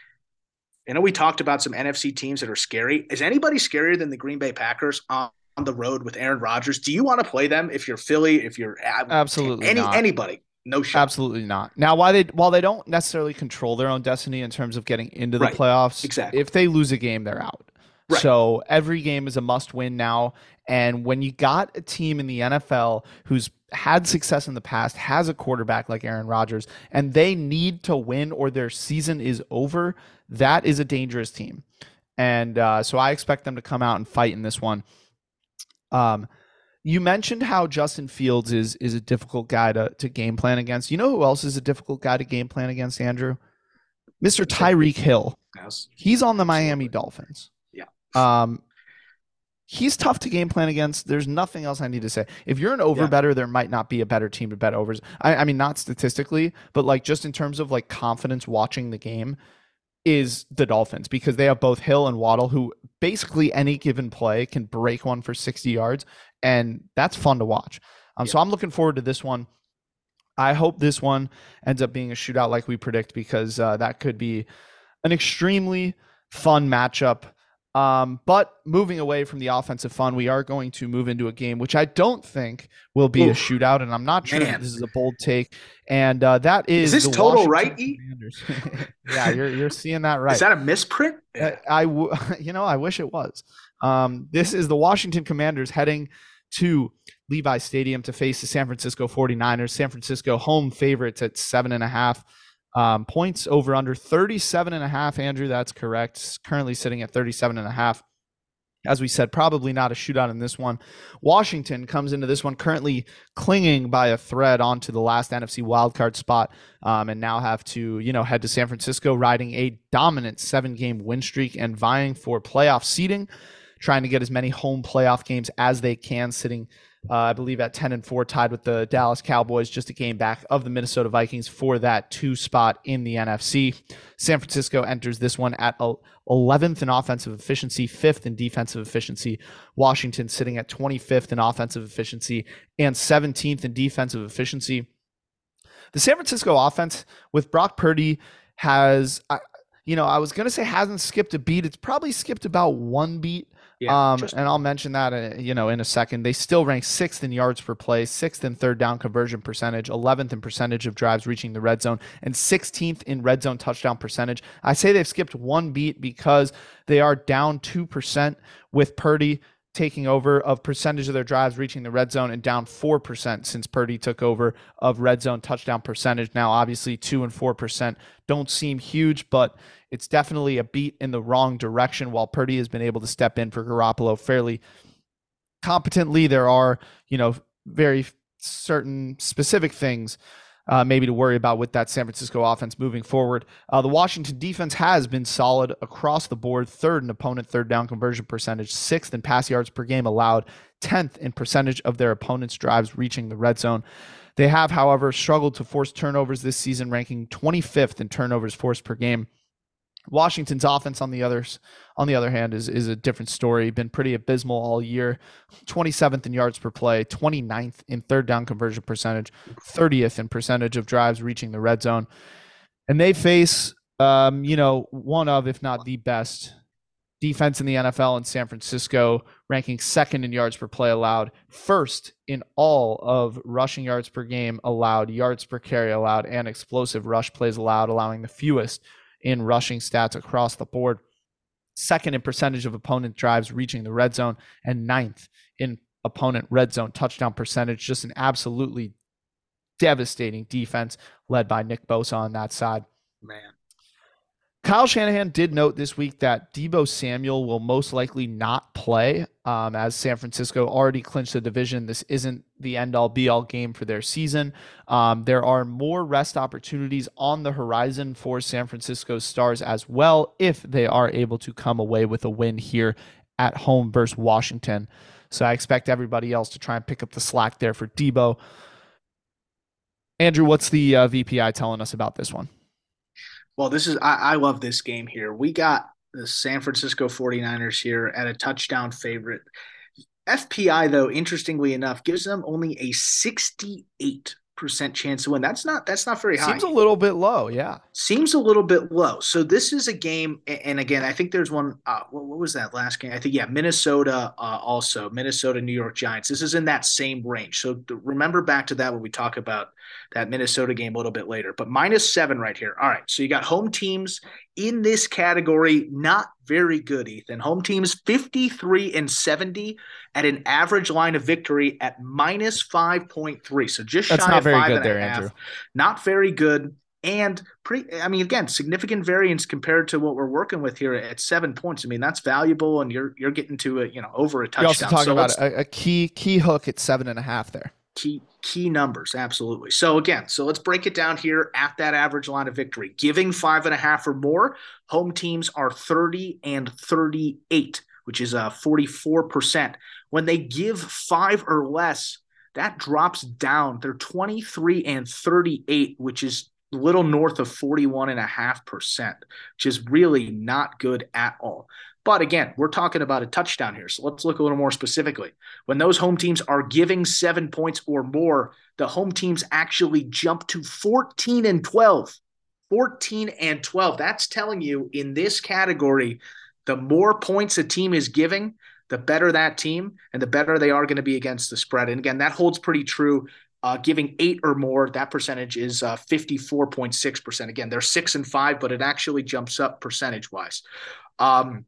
S2: I know we talked about some NFC teams that are scary. Is anybody scarier than the Green Bay Packers? on the road with Aaron Rodgers. Do you want to play them if you're Philly, if you're
S1: absolutely
S2: any
S1: not.
S2: anybody? No shot.
S1: Absolutely not. Now, why they while they don't necessarily control their own destiny in terms of getting into the
S2: Right.
S1: playoffs,
S2: Exactly.
S1: if they lose a game, they're out.
S2: Right.
S1: So every game is a must win now. And when you got a team in the NFL who's had success in the past, has a quarterback like Aaron Rodgers, and they need to win or their season is over, that is a dangerous team. And uh, so I expect them to come out and fight in this one. Um, you mentioned how Justin Fields is is a difficult guy to, to game plan against. You know who else is a difficult guy to game plan against, Andrew? Mr. Tyreek Hill.
S2: Yes.
S1: He's on the Miami Dolphins.
S2: Yeah.
S1: Um, he's tough to game plan against. There's nothing else I need to say. If you're an over
S2: Yeah.
S1: better, there might not be a better team to bet overs. I, I mean, not statistically, but like just in terms of like confidence watching the game, is the Dolphins because they have both Hill and Waddle, who basically any given play can break one for 60 yards, and that's fun to watch. Um, So I'm looking forward to this one. I hope this one ends up being a shootout like we predict because uh, that could be an extremely fun matchup. Um, but moving away from the offensive fun, we are going to move into a game which I don't think will be a shootout, and I'm not sure this is a bold take. And uh, that is,
S2: Is this total
S1: Washington
S2: right, E?
S1: Yeah, you're you're seeing that right.
S2: Is that a misprint?
S1: Uh, I, w- you know, I wish it was. Um, this is the Washington Commanders heading to Levi Stadium to face the San Francisco 49ers. San Francisco home favorites at seven and a half um, points over under 37 and a half. Andrew, that's correct. Currently sitting at 37 and a half. As we said, probably not a shootout in this one. Washington comes into this one currently clinging by a thread onto the last NFC wildcard spot, um, and now have to, you know, head to San Francisco, riding a dominant seven-game win streak and vying for playoff seeding, trying to get as many home playoff games as they can, sitting, uh, I believe, at ten and four, tied with the Dallas Cowboys, just a game back of the Minnesota Vikings for that two spot in the NFC. San Francisco enters this one at 11th in offensive efficiency, 5th in defensive efficiency. Washington sitting at 25th in offensive efficiency and 17th in defensive efficiency. The San Francisco offense with Brock Purdy has, you know, I was going to say hasn't skipped a beat. It's probably skipped about one beat. Um, and I'll mention that, uh, you know, in a second. They still rank sixth in yards per play, sixth in third down conversion percentage, 11th in percentage of drives reaching the red zone, and 16th in red zone touchdown percentage. I say they've skipped one beat because they are down 2% with Purdy taking over of percentage of their drives reaching the red zone and down 4% since Purdy took over of red zone touchdown percentage. Now, obviously, 2 and 4% don't seem huge, but it's definitely a beat in the wrong direction while Purdy has been able to step in for Garoppolo fairly competently. There are, you know, very certain specific things uh, maybe to worry about with that San Francisco offense moving forward. Uh, the Washington defense has been solid across the board, third in opponent third down conversion percentage, sixth in pass yards per game allowed, 10th in percentage of their opponent's drives reaching the red zone. They have, however, struggled to force turnovers this season, ranking 25th in turnovers forced per game. Washington's offense, on the others, on the other hand, is is a different story. Been pretty abysmal all year. 27th in yards per play, 29th in third down conversion percentage, 30th in percentage of drives reaching the red zone, and they face, um, you know, one of, if not the best defense in the NFL in San Francisco, ranking second in yards per play allowed, first in all of rushing yards per game allowed, yards per carry allowed, and explosive rush plays allowed, allowing the fewest in rushing stats across the board. Second in percentage of opponent drives reaching the red zone, and ninth in opponent red zone touchdown percentage. Just an absolutely devastating defense led by Nick Bosa on that side.
S2: man.
S1: Kyle Shanahan did note this week that Deebo Samuel will most likely not play um, as San Francisco already clinched the division. This isn't the end all be all game for their season. Um, there are more rest opportunities on the horizon for San Francisco Stars as well if they are able to come away with a win here at home versus Washington. So I expect everybody else to try and pick up the slack there for Deebo. Andrew, what's the uh, VPI telling us about this one?
S2: Well, this is I, I love this game here. We got the San Francisco 49ers here at a touchdown favorite. FPI, though, interestingly enough, gives them only a 68 percent chance to win. That's not that's not very high.
S1: Seems a little bit low, yeah.
S2: Seems a little bit low. So this is a game, and again, I think there's one. Uh, what, what, was that last game? I think yeah, Minnesota uh, also Minnesota New York Giants. This is in that same range. So remember back to that when we talk about that Minnesota game a little bit later. But minus seven right here. All right, so you got home teams in this category, not very good. Ethan, home teams 53 and 70 at an average line of victory at minus 5.3. So just
S1: That's
S2: shy
S1: not
S2: of
S1: very
S2: five
S1: good
S2: and a half.
S1: Andrew.
S2: Not very good and pretty i mean again significant variance compared to what we're working with here at seven points i mean that's valuable and you're you're getting to a you know over a touchdown
S1: You're also talking
S2: so
S1: about a, a key key hook at seven and a half there.
S2: Key key numbers absolutely. So again so let's break it down here at that average line of victory. Giving five and a half or more home teams are 30 and 38 which is uh, a 44% when they give five or less that drops down. They're 23 and 38 which is a little north of 41.5%, which is really not good at all. But again, we're talking about a touchdown here. So let's look a little more specifically. When those home teams are giving seven points or more, the home teams actually jump to 14 and 12. 14 and 12. That's telling you in this category, the more points a team is giving, the better that team and the better they are going to be against the spread. And again, that holds pretty true uh, giving eight or more, that percentage is uh, 54.6%. Again, they're six and five, but it actually jumps up percentage wise. Um,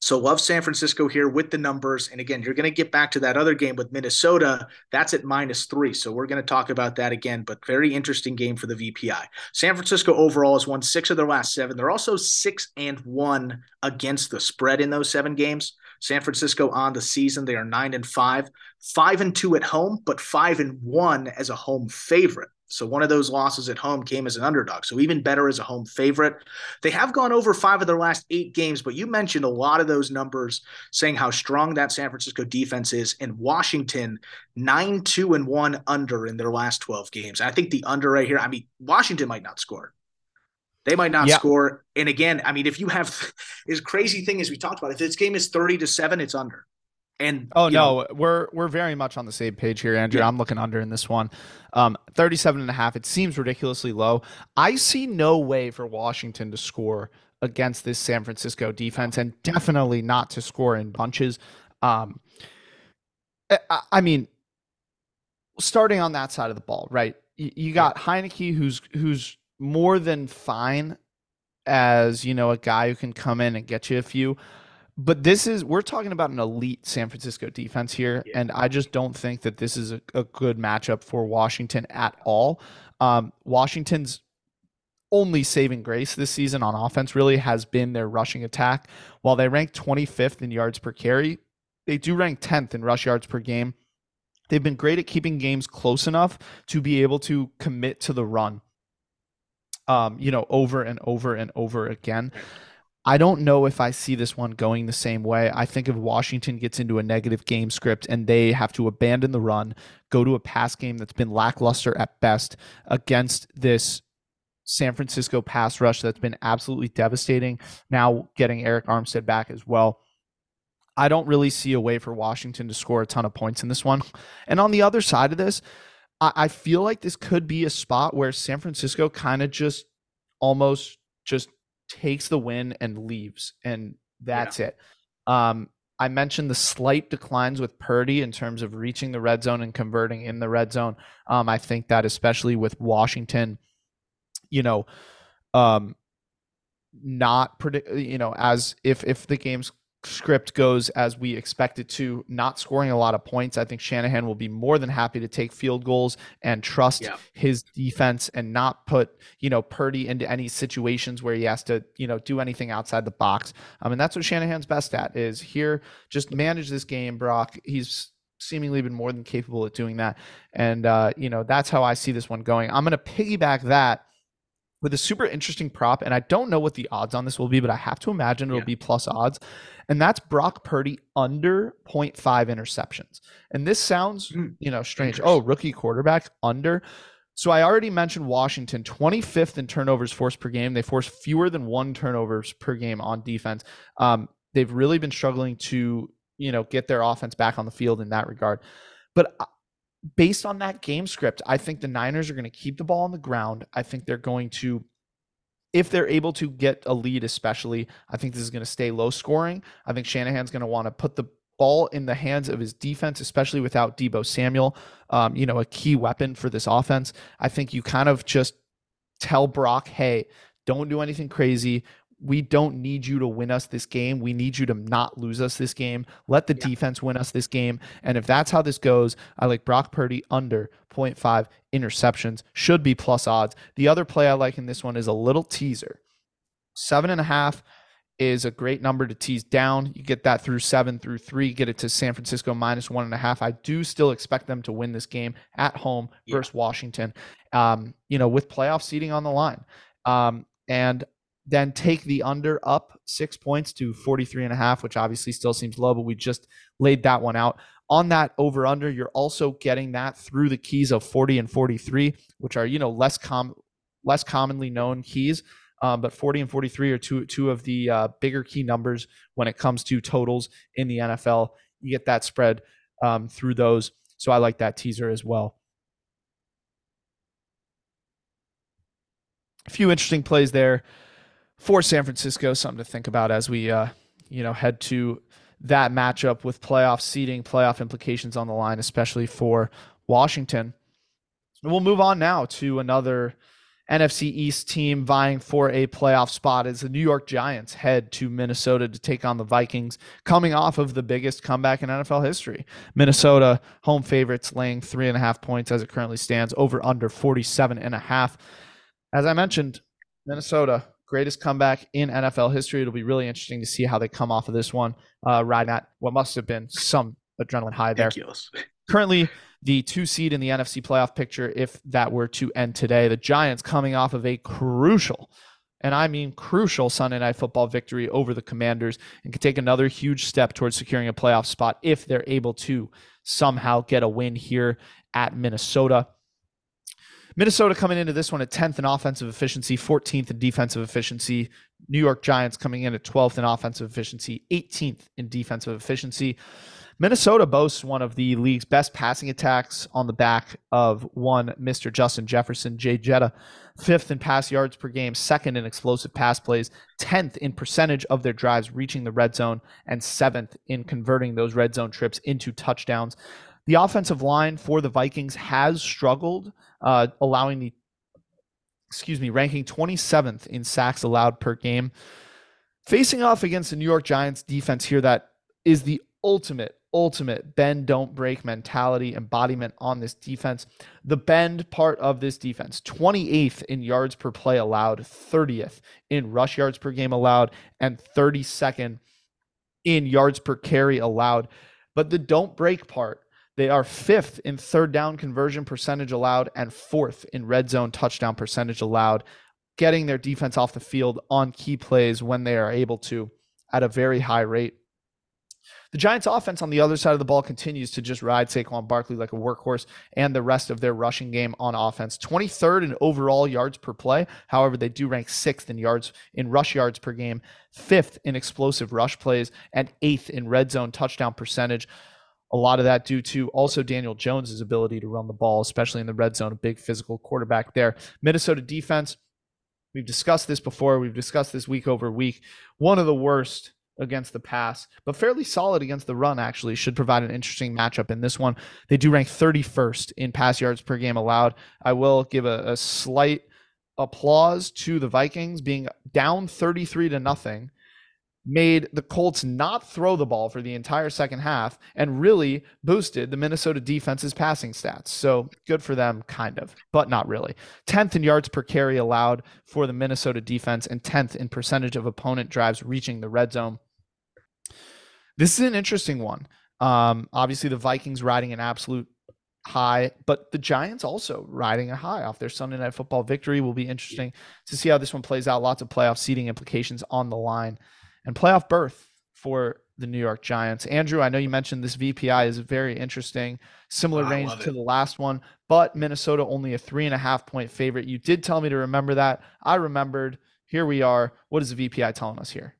S2: so love San Francisco here with the numbers. And again, you're going to get back to that other game with Minnesota. That's at minus three. So we're going to talk about that again, but very interesting game for the VPI. San Francisco overall has won six of their last seven. They're also six and one against the spread in those seven games. San Francisco on the season, they are nine and five, five and two at home, but five and one as a home favorite. So one of those losses at home came as an underdog. So even better as a home favorite. They have gone over five of their last eight games, but you mentioned a lot of those numbers saying how strong that San Francisco defense is. And Washington, nine, two, and one under in their last 12 games. I think the under right here, I mean, Washington might not score. They might not yeah. score. And again, I mean, if you have this crazy thing as we talked about, if this game is 30 to 7, it's under. And
S1: oh no, know, we're we're very much on the same page here, Andrew. Yeah. I'm looking under in this one. Um 37 and a half. It seems ridiculously low. I see no way for Washington to score against this San Francisco defense and definitely not to score in bunches. Um I, I mean starting on that side of the ball, right? You, you got Heinicke who's who's more than fine as you know a guy who can come in and get you a few but this is we're talking about an elite San Francisco defense here, yeah. and I just don't think that this is a, a good matchup for Washington at all. Um, Washington's only saving grace this season on offense really has been their rushing attack. While they rank 25th in yards per carry, they do rank 10th in rush yards per game. They've been great at keeping games close enough to be able to commit to the run um, you know, over and over and over again. I don't know if I see this one going the same way. I think if Washington gets into a negative game script and they have to abandon the run, go to a pass game that's been lackluster at best against this San Francisco pass rush that's been absolutely devastating. Now getting Arik Armstead back as well. I don't really see a way for Washington to score a ton of points in this one. And on the other side of this, I, feel like this could be a spot where San Francisco kind of just almost just takes the win and leaves, and that's yeah. it. Um, I mentioned the slight declines with Purdy in terms of reaching the red zone and converting in the red zone. Um, I think that especially with Washington, you know, um, not predict, you know, as if if the game's script goes as we expect it to, not scoring a lot of points, I think Shanahan will be more than happy to take field goals and trust yeah. his defense and not put, you know, Purdy into any situations where he has to, you know, do anything outside the box. I mean, that's what Shanahan's best at is here, just manage this game, Brock. He's seemingly been more than capable at doing that. And, uh, you know, that's how I see this one going. I'm going to piggyback that with a super interesting prop, and I don't know what the odds on this will be, but I have to imagine it'll yeah. be plus odds and that's Brock Purdy under 0.5 interceptions. And this sounds, mm, you know, strange. Oh, rookie quarterback under. So I already mentioned Washington, 25th in turnovers forced per game. They force fewer than one turnovers per game on defense. Um, they've really been struggling to, you know, get their offense back on the field in that regard. But uh, based on that game script, I think the Niners are going to keep the ball on the ground. I think they're going to, if they're able to get a lead, especially, I think this is going to stay low scoring. I think Shanahan's going to want to put the ball in the hands of his defense, especially without Deebo Samuel, um, you know, a key weapon for this offense. I think you kind of just tell Brock, hey, don't do anything crazy we don't need you to win us this game. We need you to not lose us this game. Let the yeah. defense win us this game. And if that's how this goes, I like Brock Purdy under 0.5 interceptions, should be plus odds. The other play I like in this one is a little teaser. Seven and a half is a great number to tease down. You get that through seven through three, get it to San Francisco minus one and a half. I do still expect them to win this game at home yeah. versus Washington, um, you know, with playoff seating on the line. Um, and then take the under up six points to 43 and a half, which obviously still seems low, but we just laid that one out. On that over under, you're also getting that through the keys of 40 and 43, which are, you know, less com less commonly known keys. Um, but 40 and 43 are two two of the uh, bigger key numbers when it comes to totals in the NFL. You get that spread um, through those. So I like that teaser as well. A few interesting plays there for San Francisco, something to think about as we uh, you know head to that matchup with playoff seeding, playoff implications on the line, especially for Washington. And We'll move on now to another NFC East team vying for a playoff spot as the New York Giants head to Minnesota to take on the Vikings, coming off of the biggest comeback in NFL history. Minnesota home favorites laying three and a half points as it currently stands, over under 47 and a half. As I mentioned, Minnesota greatest comeback in NFL history. It'll be really interesting to see how they come off of this one, uh, riding at what must have been some adrenaline high there.
S2: Ridiculous.
S1: Currently, the two seed in the NFC playoff picture, if that were to end today, the Giants coming off of a crucial, and I mean crucial Sunday night football victory over the Commanders and can take another huge step towards securing a playoff spot if they're able to somehow get a win here at Minnesota. Minnesota coming into this one at 10th in offensive efficiency, 14th in defensive efficiency. New York Giants coming in at 12th in offensive efficiency, 18th in defensive efficiency. Minnesota boasts one of the league's best passing attacks on the back of one Mr. Justin Jefferson, Jay Jetta, fifth in pass yards per game, second in explosive pass plays, 10th in percentage of their drives reaching the red zone, and seventh in converting those red zone trips into touchdowns. The offensive line for the Vikings has struggled, uh, allowing the, excuse me, ranking 27th in sacks allowed per game. Facing off against the New York Giants defense here, that is the ultimate, ultimate bend, don't break mentality embodiment on this defense. The bend part of this defense, 28th in yards per play allowed, 30th in rush yards per game allowed, and 32nd in yards per carry allowed. But the don't break part, they are fifth in third down conversion percentage allowed and fourth in red zone touchdown percentage allowed, getting their defense off the field on key plays when they are able to at a very high rate. The Giants' offense on the other side of the ball continues to just ride Saquon Barkley like a workhorse and the rest of their rushing game on offense. 23rd in overall yards per play. However, they do rank sixth in yards in rush yards per game, fifth in explosive rush plays, and eighth in red zone touchdown percentage. A lot of that due to also Daniel Jones's ability to run the ball, especially in the red zone, a big physical quarterback there. Minnesota defense, we've discussed this before. We've discussed this week over week. One of the worst against the pass, but fairly solid against the run, actually, should provide an interesting matchup in this one. They do rank 31st in pass yards per game allowed. I will give a, a slight applause to the Vikings being down 33 to nothing made the Colts not throw the ball for the entire second half and really boosted the Minnesota defense's passing stats. So good for them, kind of, but not really. 10th in yards per carry allowed for the Minnesota defense and 10th in percentage of opponent drives reaching the red zone. This is an interesting one. Um, obviously, the Vikings riding an absolute high, but the Giants also riding a high off their Sunday night football victory will be interesting to see how this one plays out. Lots of playoff seeding implications on the line and playoff berth for the New York Giants. Andrew, I know you mentioned this VPI is very interesting, similar I range to the last one, but Minnesota only a three and a half point favorite. You did tell me to remember that. I remembered. Here we are. What is the VPI telling us here?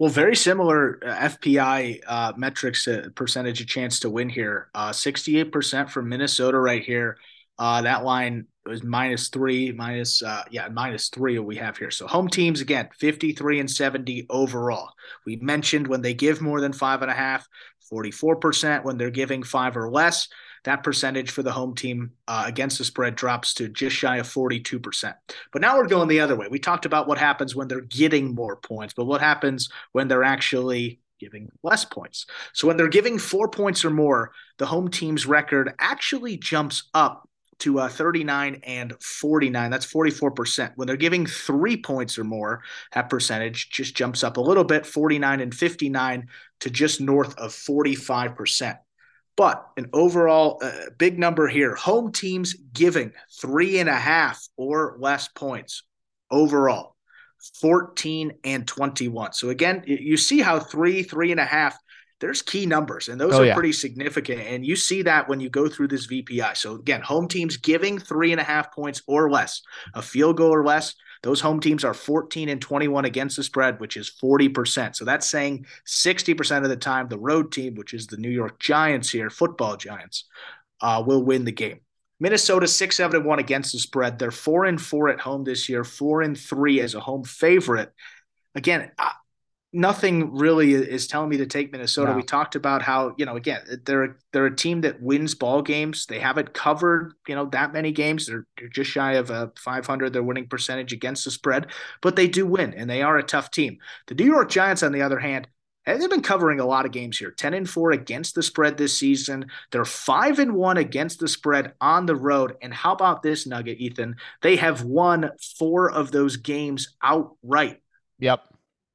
S2: Well, very similar uh, FPI uh, metrics uh, percentage of chance to win here. Uh, 68% for Minnesota right here. Uh, that line was minus three, minus uh, yeah, minus three we have here. So home teams again, 53 and 70 overall. We mentioned when they give more than five and a half, 44%. When they're giving five or less, that percentage for the home team uh, against the spread drops to just shy of 42%. But now we're going the other way. We talked about what happens when they're getting more points, but what happens when they're actually giving less points. So when they're giving four points or more, the home team's record actually jumps up to uh, 39 and 49. That's 44%. When they're giving three points or more, that percentage just jumps up a little bit, 49 and 59 to just north of 45%. But an overall uh, big number here home teams giving three and a half or less points overall 14 and 21. So again, you see how three, three and a half there's key numbers, and those oh, are yeah. pretty significant. And you see that when you go through this VPI. So again, home teams giving three and a half points or less, a field goal or less. Those home teams are 14 and 21 against the spread, which is 40%. So that's saying 60% of the time the road team, which is the New York Giants here, football Giants, uh, will win the game. Minnesota six seven and one against the spread. They're four and four at home this year, four and three as a home favorite. Again, nothing really is telling me to take Minnesota. No. We talked about how you know again they're they're a team that wins ball games. They haven't covered you know that many games. They're, they're just shy of a 500 their winning percentage against the spread, but they do win and they are a tough team. The New York Giants, on the other hand. Eh, they've been covering a lot of games here. 10 and 4 against the spread this season. They're 5 and 1 against the spread on the road. And how about this nugget, Ethan? They have won 4 of those games outright.
S1: Yep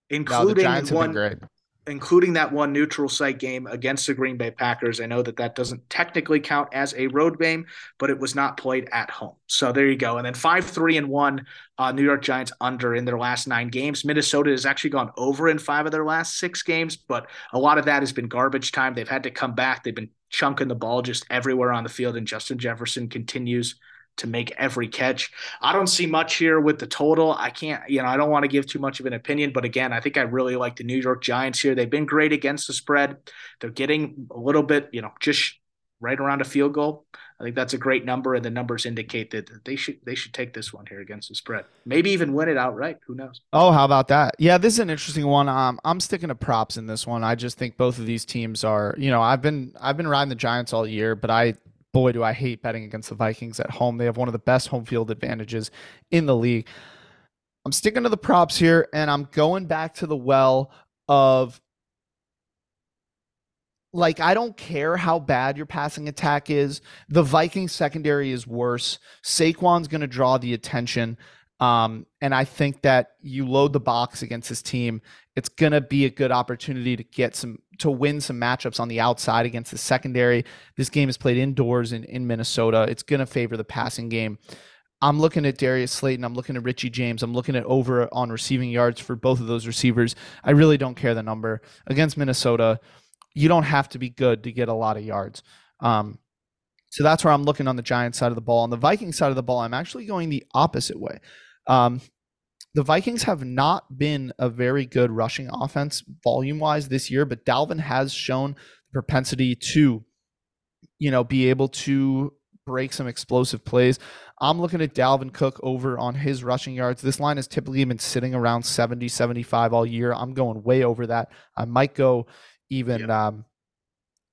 S2: including no, one, including that one neutral site game against the Green Bay Packers. I know that that doesn't technically count as a road game, but it was not played at home. So there you go. And then five, three, and one, uh, New York Giants under in their last nine games. Minnesota has actually gone over in five of their last six games, but a lot of that has been garbage time. They've had to come back. They've been chunking the ball just everywhere on the field, and Justin Jefferson continues to make every catch. I don't see much here with the total. I can't, you know, I don't want to give too much of an opinion, but again, I think I really like the New York Giants here. They've been great against the spread. They're getting a little bit, you know, just right around a field goal. I think that's a great number, and the numbers indicate that they should they should take this one here against the spread. Maybe even win it outright. Who knows?
S1: Oh, how about that? Yeah, this is an interesting one. Um, I'm sticking to props in this one. I just think both of these teams are. You know, I've been I've been riding the Giants all year, but I boy, do I hate betting against the Vikings at home. They have one of the best home field advantages in the league. I'm sticking to the props here, and I'm going back to the well of like I don't care how bad your passing attack is. The Vikings secondary is worse. Saquon's going to draw the attention. Um, and I think that you load the box against this team, it's to be a good opportunity to get some to win some matchups on the outside against the secondary. This game is played indoors in, in Minnesota. It's to favor the passing game. I'm looking at Darius Slayton. I'm looking at Richie James. I'm looking at over on receiving yards for both of those receivers. I really don't care the number. Against Minnesota, you don't have to be good to get a lot of yards. Um, so that's where I'm looking on the Giants side of the ball. On the Viking side of the ball, I'm actually going the opposite way. Um, the Vikings have not been a very good rushing offense volume wise this year, but Dalvin has shown the propensity to, you know, be able to break some explosive plays. I'm looking at Dalvin Cook over on his rushing yards. This line has typically been sitting around 70, 75 all year. I'm going way over that. I might go even, yeah. um,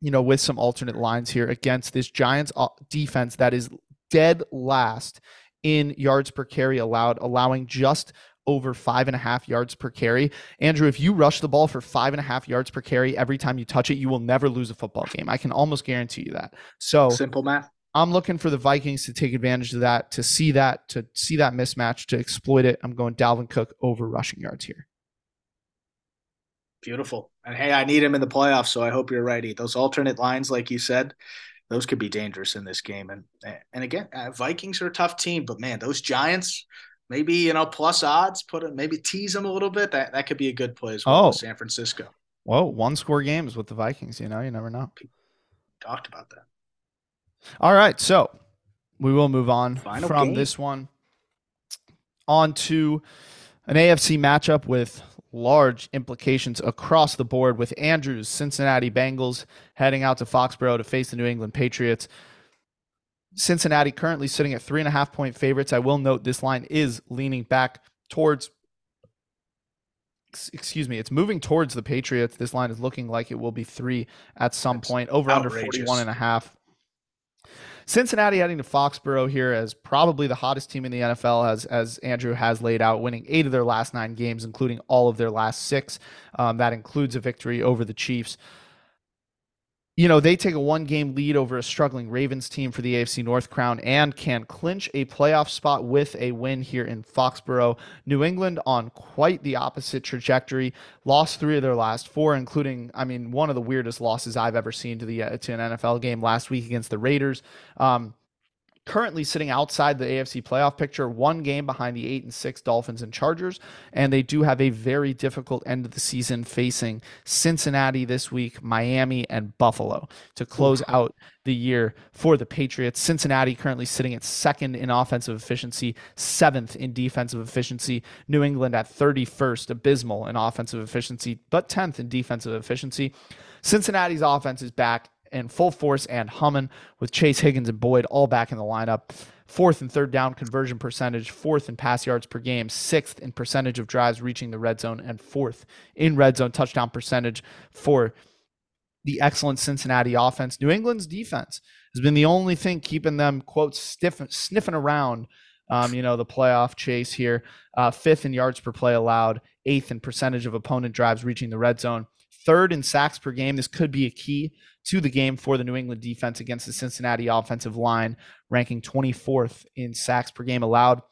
S1: you know, with some alternate lines here against this Giants uh, defense that is dead last in yards per carry allowed, allowing just over five and a half yards per carry. Andrew, if you rush the ball for five and a half yards per carry every time you touch it, you will never lose a football game. I can almost guarantee you that. So
S2: simple math.
S1: I'm looking for the Vikings to take advantage of that, to see that, to see that mismatch, to exploit it. I'm going Dalvin Cook over rushing yards here.
S2: Beautiful. And hey, I need him in the playoffs, so I hope you're righty. Those alternate lines, like you said, those could be dangerous in this game. And and again, uh, Vikings are a tough team, but man, those Giants, maybe you know plus odds, put it maybe tease them a little bit. That that could be a good play as well. Oh, San Francisco.
S1: Whoa, one score games with the Vikings. You know, you never know.
S2: talked about that.
S1: All right, so we will move on Final from game. this one on to an AFC matchup with large implications across the board with Andrew's Cincinnati Bengals heading out to Foxborough to face the New England Patriots. Cincinnati currently sitting at three and a half point favorites. I will note this line is leaning back towards, excuse me, it's moving towards the Patriots. This line is looking like it will be three at some That's point, over outrageous. under 41 and a half. Cincinnati heading to Foxborough here as probably the hottest team in the NFL, as as Andrew has laid out, winning eight of their last nine games, including all of their last six. Um, that includes a victory over the Chiefs you know, they take a one game lead over a struggling Ravens team for the AFC North crown and can clinch a playoff spot with a win here in Foxborough. New England on quite the opposite trajectory, lost three of their last four, including, I mean, one of the weirdest losses I've ever seen to the uh, to an NFL game last week against the Raiders. Um, currently sitting outside the AFC playoff picture, one game behind the eight and six Dolphins and Chargers. And they do have a very difficult end of the season facing Cincinnati this week, Miami, and Buffalo to close out the year for the Patriots. Cincinnati currently sitting at second in offensive efficiency, seventh in defensive efficiency. New England at 31st, abysmal in offensive efficiency, but 10th in defensive efficiency. Cincinnati's offense is back in full force and humming with Chase Higgins and Boyd all back in the lineup. Fourth and third down conversion percentage, fourth in pass yards per game, sixth in percentage of drives reaching the red zone, and fourth in red zone touchdown percentage for the excellent Cincinnati offense. New England's defense has been the only thing keeping them, quote, stiff, sniffing around, um, you know, the playoff chase here. Uh, fifth in yards per play allowed, eighth in percentage of opponent drives reaching the red zone, third in sacks per game. This could be a key to the game for the New England defense against the Cincinnati offensive line, ranking 24th in sacks per game allowed.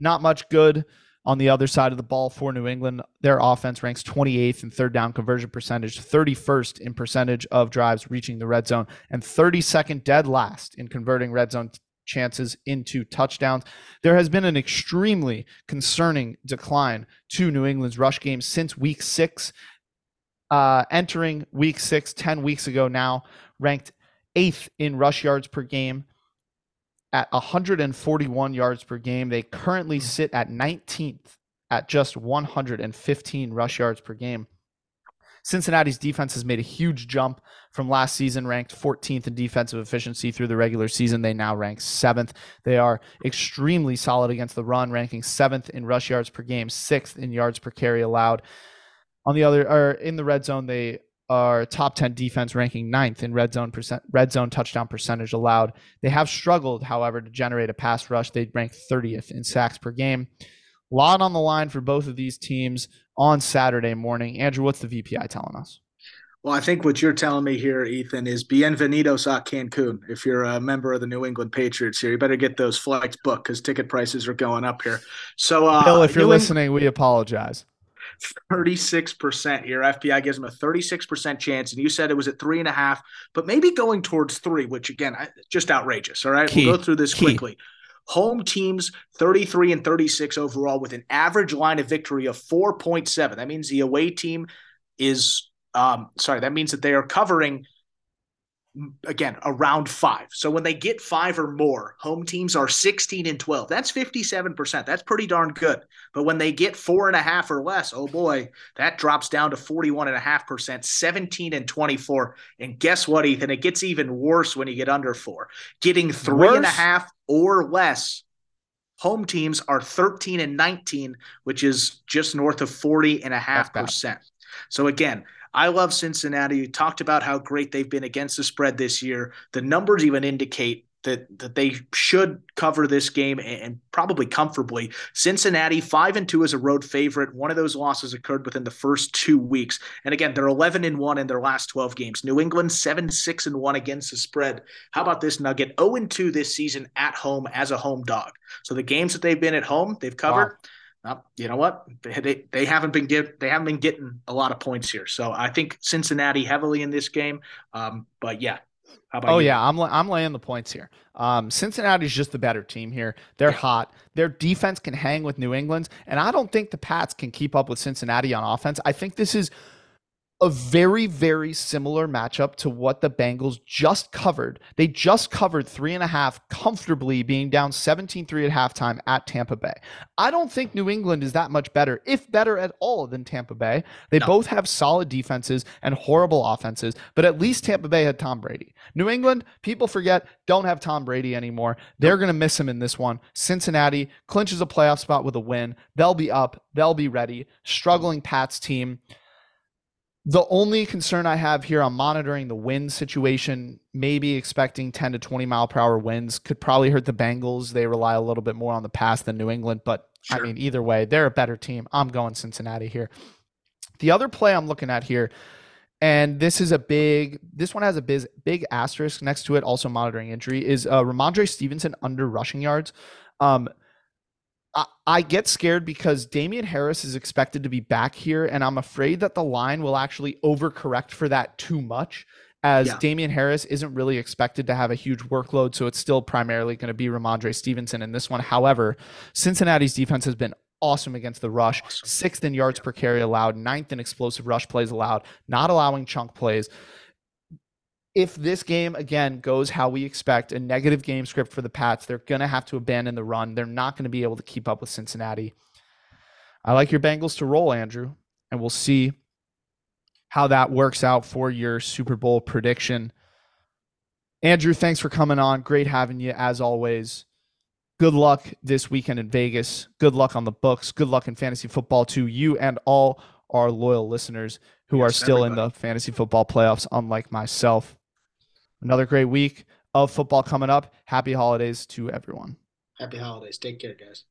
S1: Not much good on the other side of the ball for New England. Their offense ranks 28th in third down conversion percentage, 31st in percentage of drives reaching the red zone, and 32nd dead last in converting red zone chances into touchdowns. There has been an extremely concerning decline to New England's rush game since week six uh, entering week six, 10 weeks ago now, ranked eighth in rush yards per game at 141 yards per game. They currently hmm. sit at 19th at just 115 rush yards per game. Cincinnati's defense has made a huge jump from last season, ranked 14th in defensive efficiency through the regular season. They now rank seventh. They are extremely solid against the run, ranking seventh in rush yards per game, sixth in yards per carry allowed. On the other, or in the red zone, they are top 10 defense ranking ninth in red zone percent red zone touchdown percentage allowed. They have struggled, however, to generate a pass rush. They rank 30th in sacks per game. A lot on the line for both of these teams on Saturday morning. Andrew, what's the FPI telling us?
S2: Well, I think what you're telling me here, Ethan, is bienvenidos a Cancun. If you're a member of the New England Patriots here, you better get those flights booked because ticket prices are going up here. So, uh,
S1: Bill, if you're New listening, Eng- we apologize.
S2: 36% here. FPI gives them a 36% chance. And you said it was at three and a half, but maybe going towards three, which again, just outrageous. All right. Key. We'll go through this Key. quickly. Home teams 33 and 36 overall with an average line of victory of 4.7. That means the away team is, um, sorry, that means that they are covering again around five. So when they get five or more, home teams are 16 and 12. That's 57%. That's pretty darn good. But when they get four and a half or less, oh boy, that drops down to 41.5%, 17 and 24. And guess what, Ethan? It gets even worse when you get under four. Getting three worse? and a half or less. Home teams are 13 and 19, which is just north of 40 and a half percent. So again, I love Cincinnati. You talked about how great they've been against the spread this year. The numbers even indicate that that they should cover this game and, and, probably comfortably. Cincinnati five and two as a road favorite. One of those losses occurred within the first two weeks, and again they're eleven and one in their last twelve games. New England seven six and one against the spread. How about this Nugget? Zero oh and two this season at home as a home dog. So the games that they've been at home, they've covered. Wow you know what? They, they haven't been give, they haven't been getting a lot of points here. So I think Cincinnati heavily in this game. Um, but yeah.
S1: oh you? yeah, I'm I'm laying the points here. Um, Cincinnati's just the better team here. They're yeah. hot. Their defense can hang with New England's, and I don't think the Pats can keep up with Cincinnati on offense. I think this is a very, very similar matchup to what the Bengals just covered. They just covered three and a half comfortably, being down 17 3 at halftime at Tampa Bay. I don't think New England is that much better, if better at all, than Tampa Bay. They no. both have solid defenses and horrible offenses, but at least Tampa Bay had Tom Brady. New England, people forget, don't have Tom Brady anymore. They're going to miss him in this one. Cincinnati clinches a playoff spot with a win. They'll be up, they'll be ready. Struggling Pats team. The only concern I have here, I'm monitoring the wind situation, maybe expecting 10 to 20 mile per hour winds could probably hurt the Bengals. They rely a little bit more on the pass than New England, but sure. I mean, either way, they're a better team. I'm going Cincinnati here. The other play I'm looking at here, and this is a big, this one has a big, big asterisk next to it, also monitoring injury, is uh, Rhamondre Stevenson under rushing yards. Um, I, get scared because Damien Harris is expected to be back here, and I'm afraid that the line will actually overcorrect for that too much. As yeah. Damien Harris isn't really expected to have a huge workload, so it's still primarily going to be Rhamondre Stevenson in this one. However, Cincinnati's defense has been awesome against the rush, awesome. sixth in yards yeah. per carry allowed, ninth in explosive rush plays allowed, not allowing chunk plays if this game again goes how we expect, a negative game script for the Pats, they're going to have to abandon the run. They're not going to be able to keep up with Cincinnati. I like your Bengals to roll, Andrew, and we'll see how that works out for your Super Bowl prediction. Andrew, thanks for coming on. Great having you as always. Good luck this weekend in Vegas. Good luck on the books. Good luck in fantasy football to you and all our loyal listeners who yes, are still everybody. in the fantasy football playoffs, unlike myself. Another great week of football coming up. Happy holidays to everyone.
S2: Happy holidays. Take care, guys.